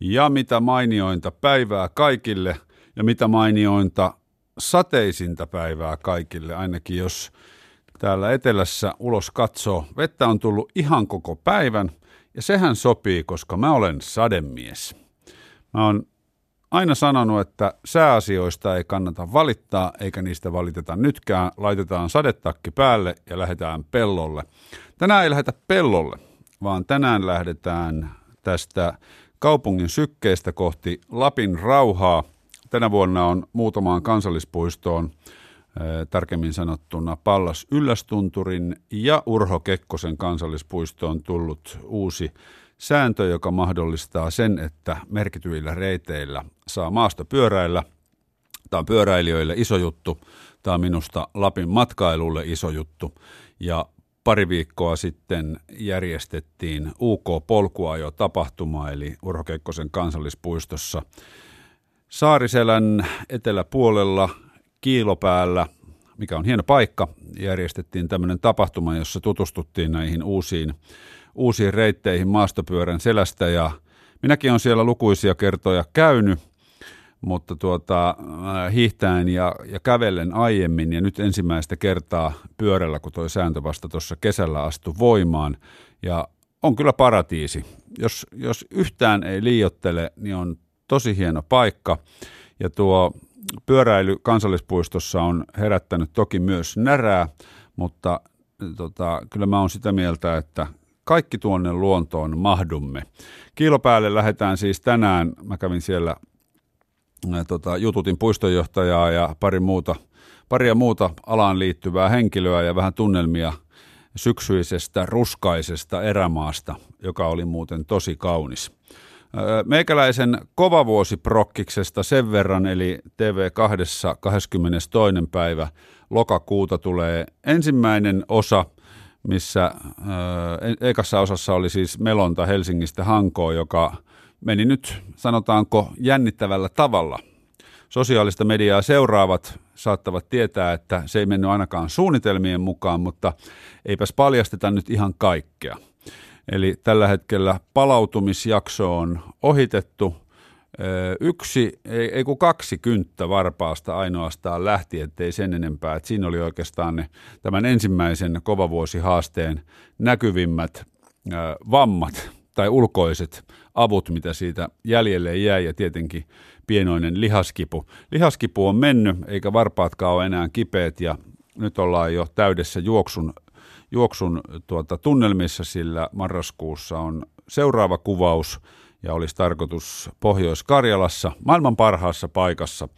Ja mitä mainiointa päivää kaikille ja mitä mainiointa sateisinta päivää kaikille, ainakin jos täällä etelässä ulos katsoo. Vettä on tullut ihan koko päivän ja sehän sopii, koska mä olen sademies. Mä oon aina sanonut, että sääasioista ei kannata valittaa, eikä niistä valiteta nytkään. Laitetaan sadetakki päälle ja lähdetään pellolle. Tänään ei lähdetä pellolle, vaan tänään lähdetään tästä kaupungin sykkeestä kohti Lapin rauhaa. Tänä vuonna on muutamaan kansallispuistoon, tarkemmin sanottuna Pallas Yllästunturin ja Urho Kekkosen kansallispuistoon tullut uusi sääntö, joka mahdollistaa sen, että merkityillä reiteillä saa maasta pyöräillä. Tämä on pyöräilijöille iso juttu. Tämä on minusta Lapin matkailulle iso juttu. Ja pari sitten järjestettiin UK-polkuajo tapahtuma, eli Urho Kekkosen kansallispuistossa Saariselän eteläpuolella Kiilopäällä, mikä on hieno paikka, järjestettiin tämmöinen tapahtuma, jossa tutustuttiin näihin uusiin uusiin reitteihin maastopyörän selästä. Ja minäkin olen siellä lukuisia kertoja käynyt, mutta tuota, hiihtäen ja, ja kävellen aiemmin ja nyt ensimmäistä kertaa pyörällä, kun tuo sääntö vasta tuossa kesällä astui voimaan ja on kyllä paratiisi. Jos, jos yhtään ei liiottele, niin on tosi hieno paikka ja tuo pyöräily kansallispuistossa on herättänyt toki myös närää, mutta tota, kyllä mä oon sitä mieltä, että kaikki tuonne luontoon mahdumme. Kiilopäälle lähdetään siis tänään, mä kävin siellä tota, jututin puistonjohtajaa ja pari muuta, paria muuta alaan liittyvää henkilöä ja vähän tunnelmia syksyisestä ruskaisesta erämaasta, joka oli muuten tosi kaunis. Meikäläisen kovavuosiprokkiksesta sen verran, eli TV2 22. päivä lokakuuta tulee ensimmäinen osa – missä äh, ekassa osassa oli siis melonta Helsingistä Hankoon, joka meni nyt, sanotaanko, jännittävällä tavalla. Sosiaalista mediaa seuraavat saattavat tietää, että se ei mennyt ainakaan suunnitelmien mukaan, mutta eipäs paljasteta nyt ihan kaikkea. Eli tällä hetkellä palautumisjakso on ohitettu – Yksi, ei, ei kun kaksi kynttä varpaasta ainoastaan lähti, ettei sen enempää. Et siinä oli oikeastaan ne, tämän ensimmäisen kovavuosihaasteen näkyvimmät vammat tai ulkoiset avut, mitä siitä jäljelle jäi ja tietenkin pienoinen lihaskipu. Lihaskipu on mennyt, eikä varpaatkaan ole enää kipeät ja nyt ollaan jo täydessä juoksun, juoksun tuota, tunnelmissa, sillä marraskuussa on seuraava kuvaus – ja olisi tarkoitus Pohjois-Karjalassa maailman parhaassa paikassa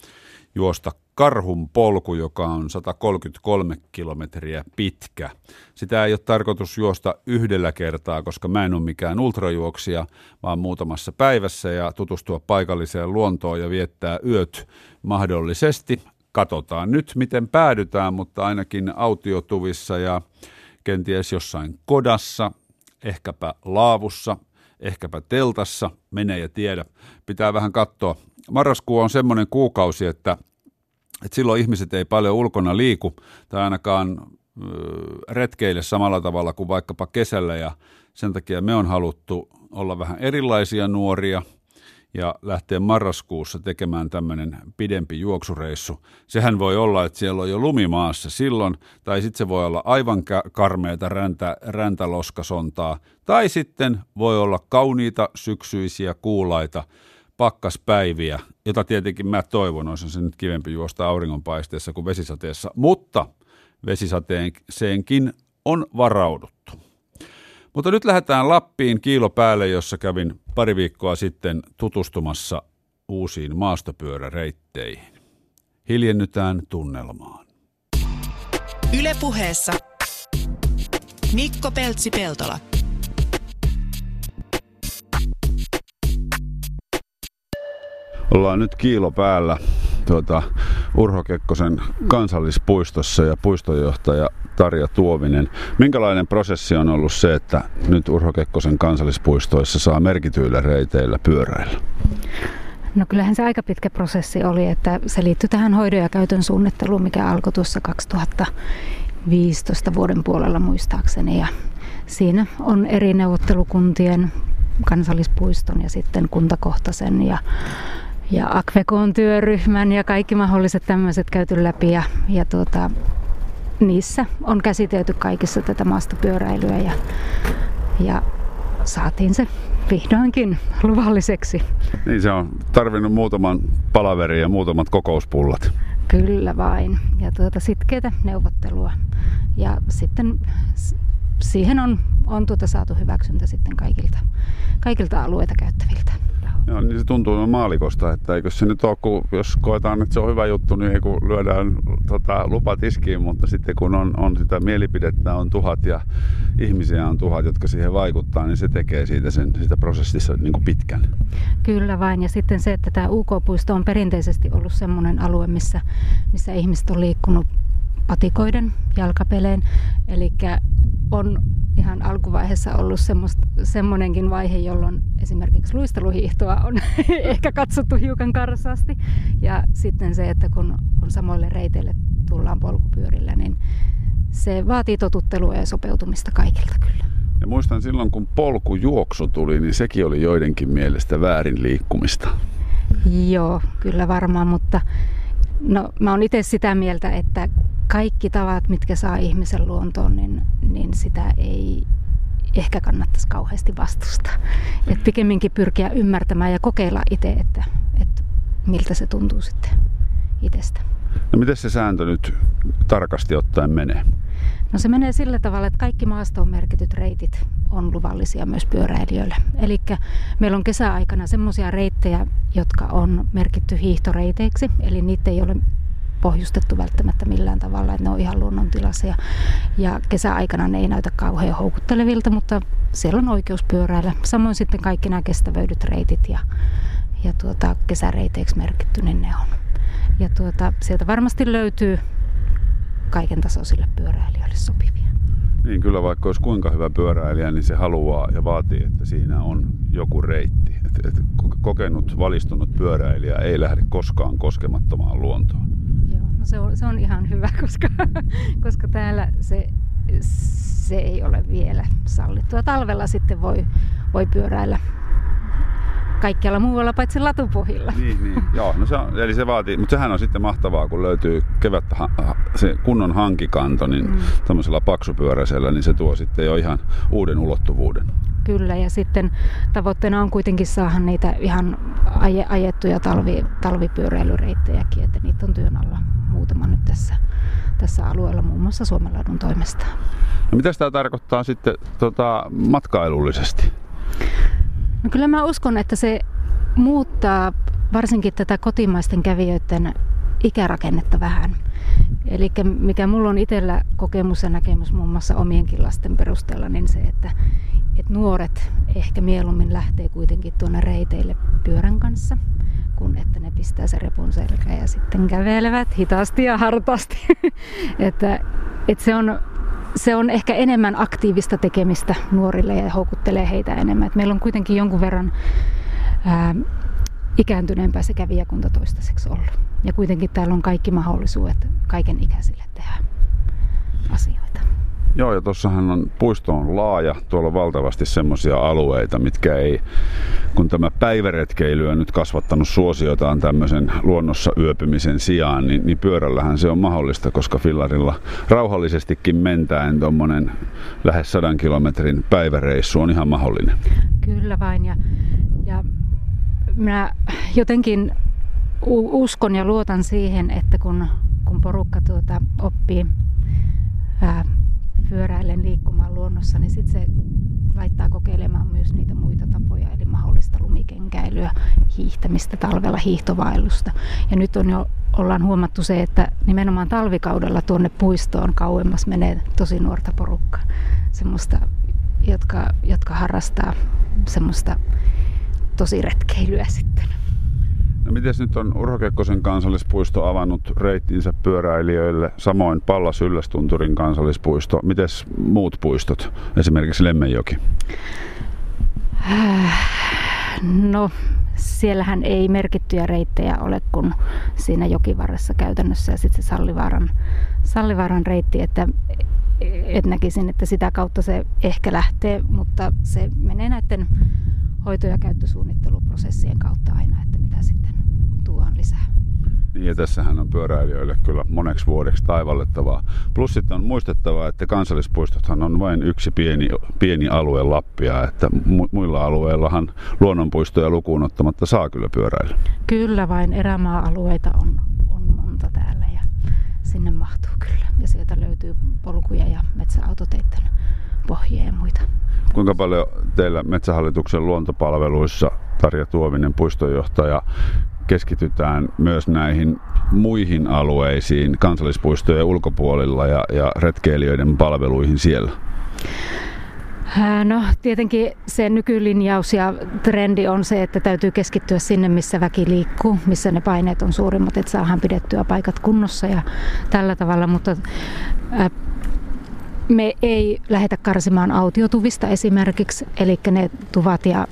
juosta karhun polku, joka on 133 kilometriä pitkä. Sitä ei ole tarkoitus juosta yhdellä kertaa, koska mä en ole mikään ultrajuoksija, vaan muutamassa päivässä ja tutustua paikalliseen luontoon ja viettää yöt mahdollisesti. Katsotaan nyt, miten päädytään, mutta ainakin autiotuvissa ja kenties jossain kodassa, ehkäpä laavussa, ehkäpä teltassa, mene ja tiedä. Pitää vähän katsoa. Marraskuu on semmoinen kuukausi, että, että silloin ihmiset ei paljon ulkona liiku tai ainakaan retkeille samalla tavalla kuin vaikkapa kesällä ja sen takia me on haluttu olla vähän erilaisia nuoria – ja lähtee marraskuussa tekemään tämmöinen pidempi juoksureissu. Sehän voi olla, että siellä on jo lumimaassa silloin, tai sitten se voi olla aivan karmeita räntä, räntäloskasontaa, tai sitten voi olla kauniita syksyisiä kuulaita pakkaspäiviä, jota tietenkin mä toivon, olisi se nyt kivempi juosta auringonpaisteessa kuin vesisateessa, mutta vesisateenkin on varauduttu. Mutta nyt lähdetään Lappiin kiilo päälle, jossa kävin pari viikkoa sitten tutustumassa uusiin maastopyöräreitteihin. Hiljennytään tunnelmaan. Ylepuheessa Mikko Peltsi-Peltola. Ollaan nyt kiilo päällä tuota, Urho Kekkosen kansallispuistossa ja puistonjohtaja Tarja Tuovinen. Minkälainen prosessi on ollut se, että nyt Urho Kekkosen kansallispuistoissa saa merkityillä reiteillä pyöräillä? No kyllähän se aika pitkä prosessi oli, että se liittyy tähän hoidon ja käytön suunnitteluun, mikä alkoi tuossa 2015 vuoden puolella muistaakseni. Ja siinä on eri neuvottelukuntien kansallispuiston ja sitten kuntakohtaisen ja, ja Akvekoon työryhmän ja kaikki mahdolliset tämmöiset käyty läpi ja, ja tuota, niissä on käsitelty kaikissa tätä maastopyöräilyä ja, ja saatiin se vihdoinkin luvalliseksi. Niin se on tarvinnut muutaman palaverin ja muutamat kokouspullat. Kyllä vain. Ja tuota sitkeitä neuvottelua. Ja sitten siihen on, on tuota saatu hyväksyntä sitten kaikilta, kaikilta alueita käyttäviltä. Joo, niin se tuntuu maalikosta, että eikö se nyt ole, kun jos koetaan, että se on hyvä juttu, niin kun lyödään tota, lupa tiskiin, mutta sitten kun on, on sitä mielipidettä on tuhat ja ihmisiä on tuhat, jotka siihen vaikuttaa, niin se tekee siitä sen, sitä prosessissa niin kuin pitkän. Kyllä vain, ja sitten se, että tämä UK-puisto on perinteisesti ollut sellainen alue, missä, missä ihmiset on liikkunut patikoiden jalkapeleen. Eli on ihan alkuvaiheessa ollut semmoinenkin vaihe, jolloin esimerkiksi luisteluhiihtoa on ehkä katsottu hiukan karsaasti. Ja sitten se, että kun, kun samoille reiteille tullaan polkupyörillä, niin se vaatii totuttelua ja sopeutumista kaikilta kyllä. Ja muistan silloin, kun polkujuoksu tuli, niin sekin oli joidenkin mielestä väärin liikkumista. Joo, kyllä varmaan, mutta no, mä oon itse sitä mieltä, että kaikki tavat, mitkä saa ihmisen luontoon, niin, niin sitä ei ehkä kannattaisi kauheasti vastustaa. Et pikemminkin pyrkiä ymmärtämään ja kokeilla itse, että, että miltä se tuntuu sitten itsestä. No miten se sääntö nyt tarkasti ottaen menee? No se menee sillä tavalla, että kaikki maastoon merkityt reitit on luvallisia myös pyöräilijöille. Eli meillä on kesäaikana semmoisia reittejä, jotka on merkitty hiihtoreiteiksi, eli niitä ei ole pohjustettu välttämättä millään tavalla, että ne on ihan luonnontilassa ja, ja kesäaikana ne ei näytä kauhean houkuttelevilta, mutta siellä on oikeus pyöräillä. Samoin sitten kaikki nämä kestävöidyt reitit ja, ja tuota, kesäreiteiksi merkitty, niin ne on. Ja tuota, sieltä varmasti löytyy kaiken tasoisille pyöräilijöille sopivia. Niin kyllä vaikka olisi kuinka hyvä pyöräilijä, niin se haluaa ja vaatii, että siinä on joku reitti. Et, et kokenut, valistunut pyöräilijä ei lähde koskaan koskemattomaan luontoon. No se on, se on ihan hyvä, koska, koska täällä se, se ei ole vielä sallittua. Talvella sitten voi, voi pyöräillä kaikkialla muualla paitsi latupohjilla. Niin, niin. Joo, no se on, eli se vaatii, mutta sehän on sitten mahtavaa, kun löytyy kevättä se kunnon hankikanto, niin mm. tämmöisellä paksupyöräisellä, niin se tuo sitten jo ihan uuden ulottuvuuden. Kyllä, ja sitten tavoitteena on kuitenkin saada niitä ihan aje, ajettuja talvi, talvipyöräilyreittejäkin, että niitä on työn alla muutama nyt tässä, tässä alueella, muun muassa Suomenlaadun toimesta. No mitä tämä tarkoittaa sitten tota, matkailullisesti? No kyllä mä uskon, että se muuttaa varsinkin tätä kotimaisten kävijöiden ikärakennetta vähän. Eli mikä mulla on itsellä kokemus ja näkemys muun muassa omienkin lasten perusteella, niin se, että, että nuoret ehkä mieluummin lähtee kuitenkin tuonne reiteille pyörän kanssa, kun että ne pistää se repun selkään ja sitten kävelevät hitaasti ja hartaasti. että, että se on se on ehkä enemmän aktiivista tekemistä nuorille ja houkuttelee heitä enemmän. Et meillä on kuitenkin jonkun verran ää, ikääntyneempää se kävijäkunta toistaiseksi ollut. Ja kuitenkin täällä on kaikki mahdollisuudet kaiken ikäisille tehdä asioita. Joo, ja tuossahan on, puisto on laaja, tuolla on valtavasti semmoisia alueita, mitkä ei, kun tämä päiväretkeily on nyt kasvattanut suosiotaan tämmöisen luonnossa yöpymisen sijaan, niin, niin pyörällähän se on mahdollista, koska fillarilla rauhallisestikin mentäen tuommoinen lähes sadan kilometrin päiväreissu on ihan mahdollinen. Kyllä vain, ja, ja minä jotenkin uskon ja luotan siihen, että kun, kun porukka tuota oppii ää, pyöräillen liikkumaan luonnossa, niin sitten se laittaa kokeilemaan myös niitä muita tapoja, eli mahdollista lumikenkäilyä, hiihtämistä talvella, hiihtovaellusta. Ja nyt on jo ollaan huomattu se, että nimenomaan talvikaudella tuonne puistoon kauemmas menee tosi nuorta porukkaa. Semmoista, jotka, jotka harrastaa semmoista tosi retkeilyä sitten. No miten nyt on Urho Kekkosen kansallispuisto avannut reittinsä pyöräilijöille, samoin Pallas Yllästunturin kansallispuisto. Miten muut puistot, esimerkiksi Lemmenjoki? No, siellähän ei merkittyjä reittejä ole kuin siinä jokivarressa käytännössä ja sitten se Sallivaaran, Sallivaaran reitti, että et näkisin, että sitä kautta se ehkä lähtee, mutta se menee näiden hoito- ja käyttösuunnitteluprosessien kautta aina, että mitä sitten tuodaan lisää. Niin ja tässähän on pyöräilijöille kyllä moneksi vuodeksi taivallettavaa. Plus sitten on muistettava, että kansallispuistothan on vain yksi pieni, pieni alue Lappia, että mu- muilla alueillahan luonnonpuistoja lukuun ottamatta saa kyllä pyöräillä. Kyllä vain erämaa-alueita on, on monta täällä ja sinne mahtuu kyllä. Ja sieltä löytyy polkuja ja metsäautoteiden pohjia ja muita. Kuinka paljon teillä Metsähallituksen luontopalveluissa, Tarja Tuovinen, puistonjohtaja, keskitytään myös näihin muihin alueisiin kansallispuistojen ulkopuolilla ja, ja retkeilijöiden palveluihin siellä? No tietenkin se nykylinjaus ja trendi on se, että täytyy keskittyä sinne, missä väki liikkuu, missä ne paineet on suurimmat, että saadaan pidettyä paikat kunnossa ja tällä tavalla, mutta me ei lähdetä karsimaan autiotuvista esimerkiksi, eli ne tuvat ja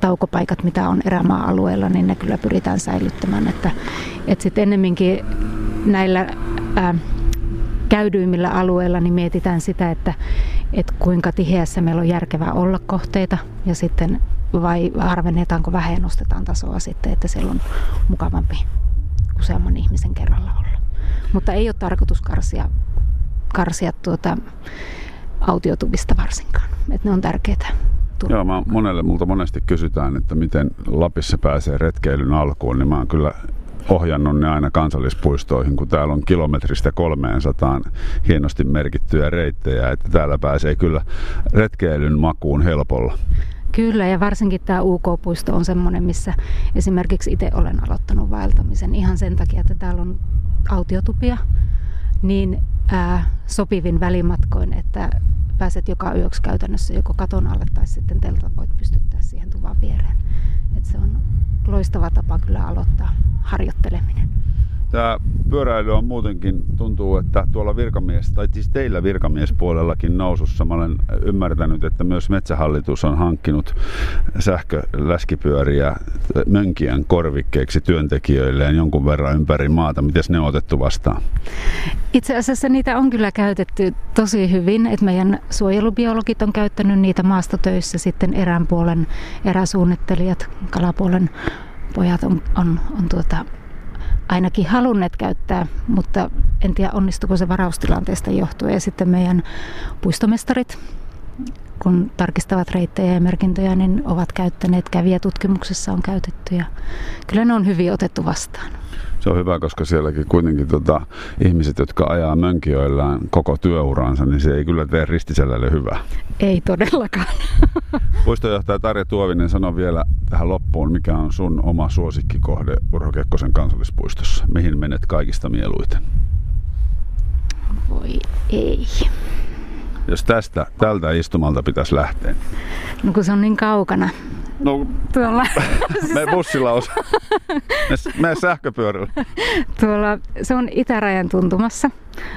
taukopaikat, mitä on erämaa-alueella, niin ne kyllä pyritään säilyttämään. Että, että sitten ennemminkin näillä ää, käydyimmillä alueilla niin mietitään sitä, että, että kuinka tiheässä meillä on järkevää olla kohteita ja sitten vai harvennetaanko vähän nostetaan tasoa sitten, että siellä on mukavampi useamman ihmisen kerralla olla. Mutta ei ole tarkoitus karsia, karsia tuota autiotuvista varsinkaan. Että ne on tärkeitä Joo, mä monelle, multa monesti kysytään, että miten Lapissa pääsee retkeilyn alkuun, niin mä oon kyllä ohjannut ne aina kansallispuistoihin, kun täällä on kilometristä 300 hienosti merkittyjä reittejä, että täällä pääsee kyllä retkeilyn makuun helpolla. Kyllä, ja varsinkin tämä UK-puisto on semmoinen, missä esimerkiksi itse olen aloittanut vaeltamisen ihan sen takia, että täällä on autiotupia niin ää, sopivin välimatkoin, että pääset joka yöksi käytännössä joko katon alle tai sitten telta voit pystyttää siihen tuvan viereen. Et se on loistava tapa kyllä aloittaa harjoitteleminen. Tämä pyöräily on muutenkin, tuntuu, että tuolla virkamies, tai siis teillä virkamiespuolellakin nousussa. Mä olen ymmärtänyt, että myös Metsähallitus on hankkinut sähköläskipyöriä mönkien korvikkeeksi työntekijöilleen jonkun verran ympäri maata. Miten ne on otettu vastaan? Itse asiassa niitä on kyllä käytetty tosi hyvin, että meidän suojelubiologit on käyttänyt niitä maastotöissä, sitten erään puolen eräsuunnittelijat, kalapuolen pojat on, on, on tuota, ainakin halunneet käyttää, mutta en tiedä onnistuko se varaustilanteesta johtuen. Ja sitten meidän puistomestarit, kun tarkistavat reittejä ja merkintöjä, niin ovat käyttäneet, kävijätutkimuksessa on käytetty ja kyllä ne on hyvin otettu vastaan. Se on hyvä, koska sielläkin kuitenkin tota, ihmiset, jotka ajaa mönkijöillään koko työuransa, niin se ei kyllä tee ristiselälle hyvää. Ei todellakaan. Puistojohtaja Tarja Tuovinen sanoi vielä tähän loppuun, mikä on sun oma suosikkikohde Urho Kekkosen kansallispuistossa? Mihin menet kaikista mieluiten? Voi ei. Jos tästä, tältä istumalta pitäisi lähteä. No kun se on niin kaukana. No, Tuolla, me bussilla osa. Me, me sähköpyörällä. tuolla, se on itärajan tuntumassa,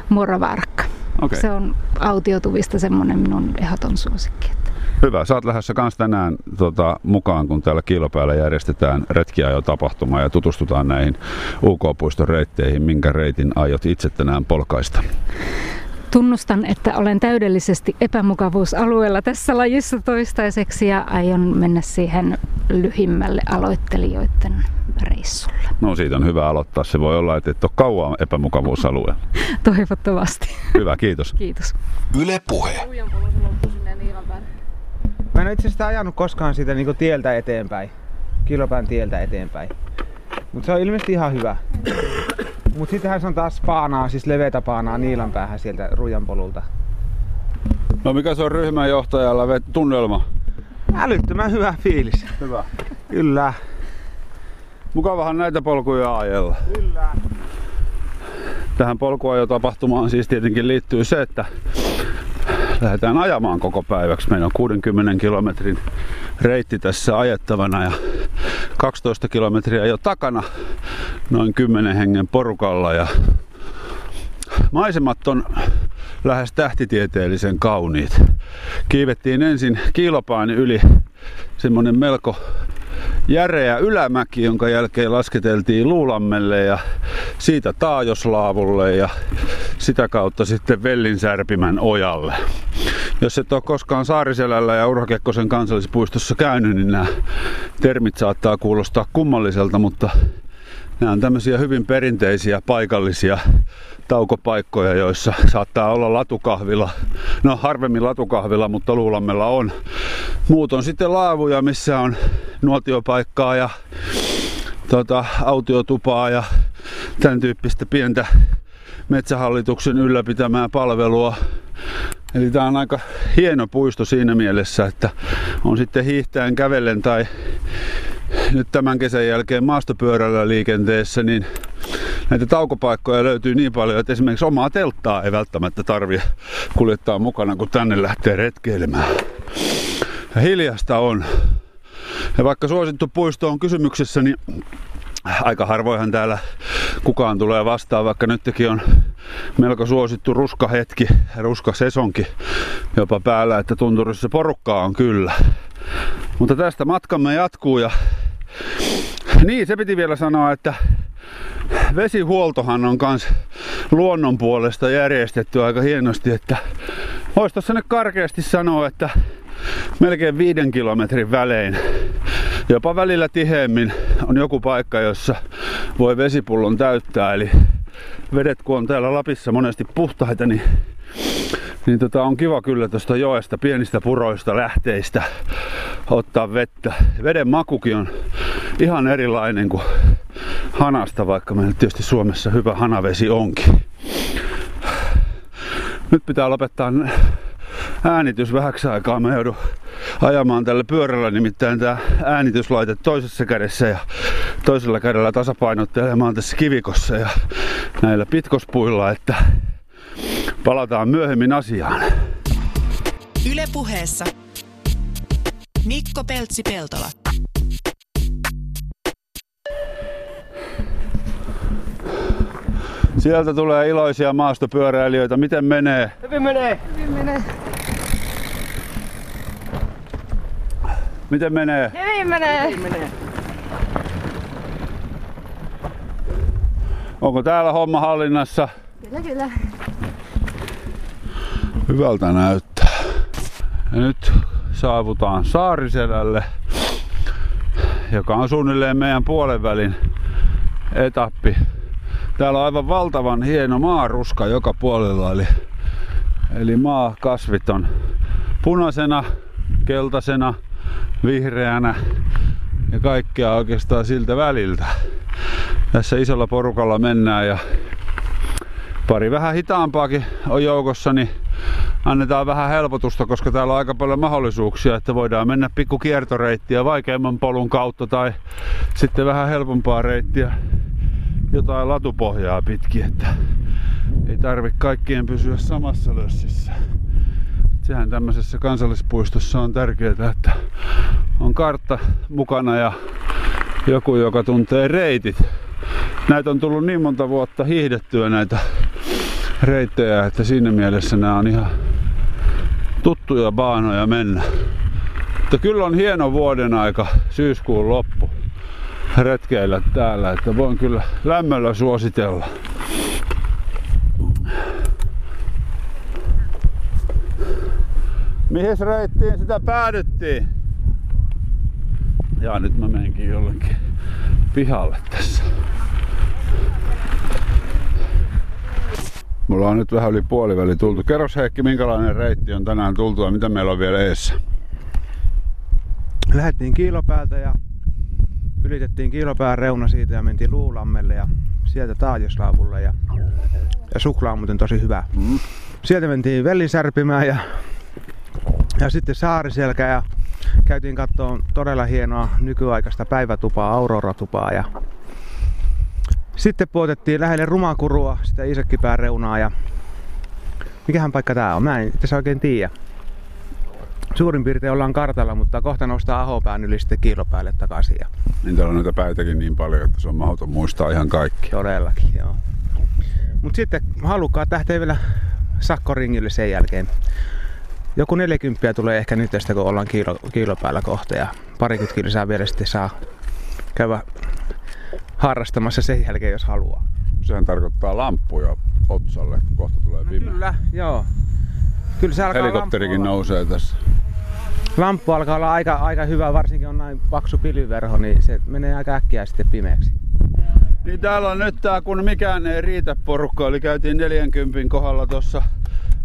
Moravaarakka. Okei. Se on autiotuvista semmoinen minun ehdoton suosikki. että Hyvä. Sä oot lähdössä kans tänään tota, mukaan, kun täällä Kiilopäällä järjestetään retkiajo-tapahtuma ja tutustutaan näihin UK-puiston reitteihin. Minkä reitin aiot itse tänään polkaista? Tunnustan, että olen täydellisesti epämukavuusalueella tässä lajissa toistaiseksi ja aion mennä siihen lyhimmälle aloittelijoiden reissulle. No siitä on hyvä aloittaa. Se voi olla, että et ole kauan epämukavuusalueella. Toivottavasti. Hyvä, kiitos. Kiitos. Yle Puhe. Mä en ole itse asiassa ajanut koskaan siitä niinku tieltä eteenpäin. Kilopään tieltä eteenpäin. Mutta se on ilmeisesti ihan hyvä. Mutta sittenhän se on taas paanaa, siis leveätä paanaa Niilan päähän sieltä Rujanpolulta. No mikä se on ryhmänjohtajalla tunnelma? Älyttömän hyvä fiilis. Hyvä. Kyllä. Mukavahan näitä polkuja ajella. Kyllä. Tähän polkuajotapahtumaan siis tietenkin liittyy se, että lähdetään ajamaan koko päiväksi. Meillä on 60 kilometrin reitti tässä ajettavana ja 12 kilometriä jo takana noin 10 hengen porukalla ja maisemat on lähes tähtitieteellisen kauniit. Kiivettiin ensin kiilopaan yli semmonen melko järeä ylämäki, jonka jälkeen lasketeltiin Luulammelle ja siitä Taajoslaavulle ja sitä kautta sitten Vellin särpimän ojalle. Jos et ole koskaan Saariselällä ja Urho Kekkosen kansallispuistossa käynyt, niin nämä termit saattaa kuulostaa kummalliselta, mutta nämä on tämmöisiä hyvin perinteisiä paikallisia taukopaikkoja, joissa saattaa olla latukahvila. No harvemmin latukahvila, mutta Luulammella on. Muut on sitten laavuja, missä on nuotiopaikkaa ja tota, autiotupaa ja tämän tyyppistä pientä metsähallituksen ylläpitämää palvelua. Eli tämä on aika hieno puisto siinä mielessä, että on sitten hiihtäen kävellen tai nyt tämän kesän jälkeen maastopyörällä liikenteessä, niin näitä taukopaikkoja löytyy niin paljon, että esimerkiksi omaa telttaa ei välttämättä tarvitse kuljettaa mukana, kun tänne lähtee retkeilemään. Ja hiljasta on. Ja vaikka suosittu puisto on kysymyksessä, niin aika harvoinhan täällä kukaan tulee vastaan, vaikka nytkin on melko suosittu ruskahetki, ruskasesonki jopa päällä, että tunturissa porukkaa on kyllä. Mutta tästä matkamme jatkuu ja niin, se piti vielä sanoa, että vesihuoltohan on kans luonnon puolesta järjestetty aika hienosti, että voisi tuossa nyt karkeasti sanoa, että melkein viiden kilometrin välein, jopa välillä tiheemmin on joku paikka, jossa voi vesipullon täyttää. Eli vedet kun on täällä Lapissa monesti puhtaita, niin, niin tota, on kiva kyllä tuosta joesta, pienistä puroista, lähteistä ottaa vettä. Veden makukin on ihan erilainen kuin hanasta, vaikka meillä tietysti Suomessa hyvä hanavesi onkin. Nyt pitää lopettaa äänitys vähäksi aikaa. Mä joudun ajamaan tällä pyörällä, nimittäin tämä äänityslaite toisessa kädessä ja toisella kädellä tasapainottelemaan tässä kivikossa ja näillä pitkospuilla, että palataan myöhemmin asiaan. Ylepuheessa Mikko Peltsi-Peltola. Sieltä tulee iloisia maastopyöräilijöitä. Miten menee? Hyvin menee. Hyvin menee. Miten menee? Hyvin menee. Hyvin menee. Onko täällä homma hallinnassa? Kyllä, kyllä. Hyvältä näyttää. Ja nyt saavutaan Saariselälle, joka on suunnilleen meidän puolen välin etappi. Täällä on aivan valtavan hieno maaruska joka puolella, eli, eli maakasvit on punaisena, keltaisena, vihreänä ja kaikkea oikeastaan siltä väliltä. Tässä isolla porukalla mennään ja pari vähän hitaampaakin on joukossa, niin annetaan vähän helpotusta, koska täällä on aika paljon mahdollisuuksia, että voidaan mennä pikku kiertoreittiä vaikeamman polun kautta tai sitten vähän helpompaa reittiä jotain latupohjaa pitkin, että ei tarvi kaikkien pysyä samassa lössissä. Sehän tämmöisessä kansallispuistossa on tärkeää, että on kartta mukana ja joku, joka tuntee reitit. Näitä on tullut niin monta vuotta hiihdettyä näitä reittejä, että siinä mielessä nämä on ihan tuttuja baanoja mennä. Mutta kyllä on hieno vuoden aika, syyskuun loppu retkeillä täällä, että voin kyllä lämmöllä suositella. Mihin reittiin sitä päädyttiin? Ja nyt mä menenkin jollekin pihalle tässä. Mulla on nyt vähän yli puoliväli tultu. Kerros Heikki, minkälainen reitti on tänään tultu ja mitä meillä on vielä eessä? Lähdettiin kiilopäältä ja ylitettiin kiilopään reuna siitä ja mentiin Luulammelle ja sieltä Taajoslaavulle ja, ja suklaa on muuten tosi hyvä. Mm. Sieltä mentiin Vellisärpimään ja, ja sitten Saariselkä ja käytiin katsomaan todella hienoa nykyaikaista päivätupaa, Aurora-tupaa ja sitten puotettiin lähelle Rumakurua, sitä Isäkkipään reunaa ja mikähän paikka tää on? Mä en itse oikein tiedä. Suurin piirtein ollaan kartalla, mutta kohta nostaa Ahopään yli sitten kiilopäälle takaisin. Ja Niin täällä on näitä päitäkin niin paljon, että se on mahdoton muistaa ihan kaikki. todellakin, joo. Mut sitten halukkaat lähtee vielä sakkoringille sen jälkeen. Joku 40 tulee ehkä nyt tästä, kun ollaan kiilo, kiilopäällä kohta ja parikymmentä kilsaa vielä sitten saa käydä harrastamassa sen jälkeen, jos haluaa. Sehän tarkoittaa lamppuja otsalle, kun kohta tulee pimeä. Kyllä, joo. Kyllä se alkaa Helikopterikin nousee tässä. lamppu alkaa olla aika, aika hyvä, varsinkin on näin paksu pilviverho, niin se menee aika äkkiä sitten pimeäksi. Niin täällä on nyt tää kun mikään ei riitä porukka, eli käytiin 40 kohdalla tuossa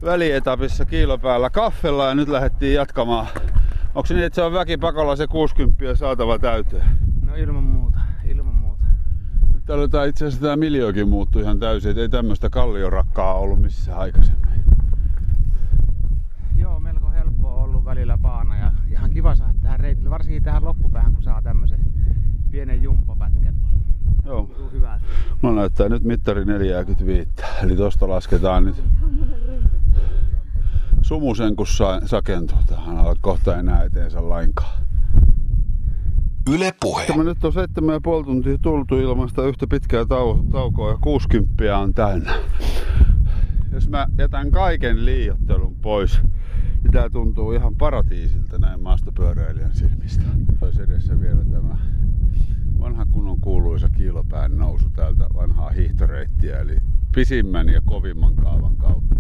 välietapissa kiilopäällä kaffella ja nyt lähdettiin jatkamaan. Onko se niin, että se on väkipakolla se 60 saatava täyteen? No ilman muuta, täällä tää itse asiassa tää miljöökin muuttui ihan täysin, et ei tämmöistä kalliorakkaa ollut missään aikaisemmin. Joo, melko helppoa ollut välillä paana ja ihan kiva saada tähän reitille, varsinkin tähän loppupäähän, kun saa tämmöisen pienen jumppapätkän. Niin Joo. hyvältä. Mulla näyttää nyt mittari 45, eli tosta lasketaan nyt sumusen kun sa- sakentuu tähän kohta ei näe eteensä lainkaan. Yle Puhe. Me nyt on 7,5 tuntia tultu ilmasta yhtä pitkää tau- taukoa ja 60 on täynnä. Jos mä jätän kaiken liiottelun pois, niin tää tuntuu ihan paratiisilta näin maastopyöräilijän silmistä. Olisi edessä vielä tämä vanha kunnon kuuluisa kiilopään nousu täältä vanhaa hiihtoreittiä, eli pisimmän ja kovimman kaavan kautta.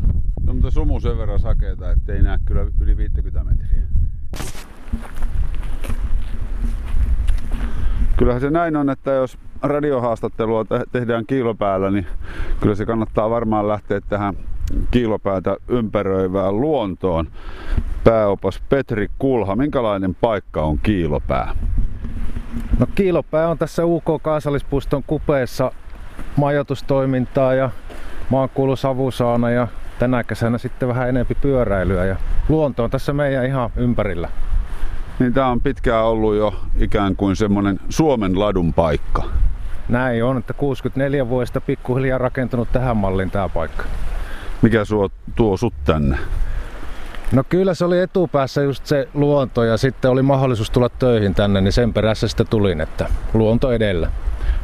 No, mutta sumu sen verran sakeeta, ettei näe kyllä yli 50 metriä. Kyllähän se näin on, että jos radiohaastattelua te- tehdään kiilopäällä, niin kyllä se kannattaa varmaan lähteä tähän kiilopäätä ympäröivään luontoon. Pääopas Petri Kulha, minkälainen paikka on kiilopää? No Kiilopää on tässä UK-kansallispuiston kupeessa majoitustoimintaa ja maan kuulu savusaana ja tänä kesänä sitten vähän enempi pyöräilyä ja luonto on tässä meidän ihan ympärillä. Niin tää on pitkään ollut jo ikään kuin semmonen Suomen ladun paikka. Näin on, että 64 vuodesta pikkuhiljaa rakentunut tähän malliin tämä paikka. Mikä suo, tuo sut tänne? No kyllä se oli etupäässä just se luonto ja sitten oli mahdollisuus tulla töihin tänne, niin sen perässä sitten tulin, että luonto edellä.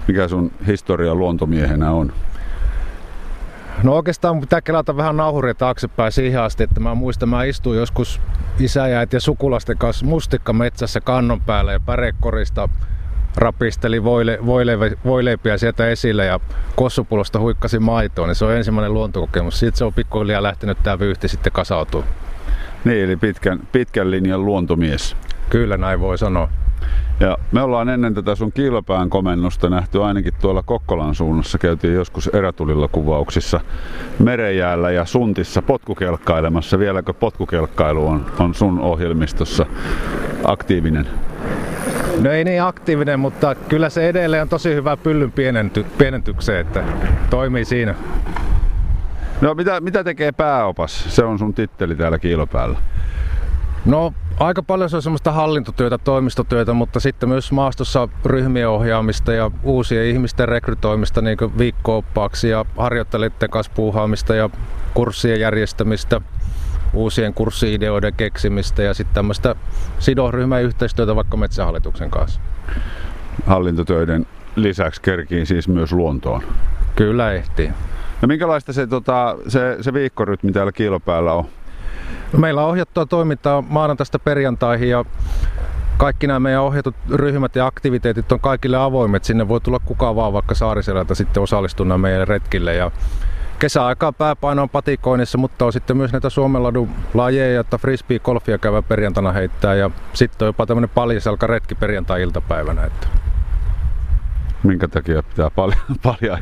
Mikä sun historia luontomiehenä on? No oikeastaan mun pitää kelata vähän nauhuria taaksepäin siihen asti, että mä muistan, mä istuin joskus isä ja äiti ja sukulasten kanssa mustikkametsässä kannon päällä ja pärekorista rapisteli voile, voile, voileipiä sieltä esille ja kossupulosta huikkasi maitoa, niin se on ensimmäinen luontokokemus. Siitä se on pikkuhiljaa lähtenyt tämä vyyhti sitten kasautuu. Niin, eli pitkän, pitkän linjan luontomies. Kyllä näin voi sanoa. Ja me ollaan ennen tätä sun kiilopään komennusta nähty ainakin tuolla Kokkolan suunnassa. Käytiin joskus erätulilla kuvauksissa merejäällä ja suntissa potkukelkkailemassa. Vieläkö potkukelkkailu on, on sun ohjelmistossa aktiivinen? No ei niin aktiivinen, mutta kyllä se edelleen on tosi hyvä pyllyn pienenty, pienentykseen, että toimii siinä. No mitä, mitä tekee pääopas? Se on sun titteli täällä kiilopäällä. No aika paljon se on semmoista hallintotyötä, toimistotyötä, mutta sitten myös maastossa ryhmien ohjaamista ja uusien ihmisten rekrytoimista niin viikkooppaaksi ja harjoittelijoiden kanssa puuhaamista ja kurssien järjestämistä, uusien kurssiideoiden keksimistä ja sitten tämmöistä sidosryhmän yhteistyötä vaikka Metsähallituksen kanssa. Hallintotöiden lisäksi kerkii siis myös luontoon. Kyllä ehtii. No minkälaista se, tota, se, se viikkorytmi täällä kiilopäällä on? Meillä on ohjattua toimintaa maanantaista perjantaihin ja kaikki nämä meidän ohjatut ryhmät ja aktiviteetit on kaikille avoimet. Sinne voi tulla kuka vaan vaikka Saariselältä sitten osallistua meidän retkille. Ja kesäaikaan pääpaino on patikoinnissa, mutta on sitten myös näitä Suomenladun lajeja, että frisbee-golfia käydään perjantaina heittää ja sitten on jopa tämmöinen paljaselkäretki perjantai-iltapäivänä. Että Minkä takia pitää paljon, paljon?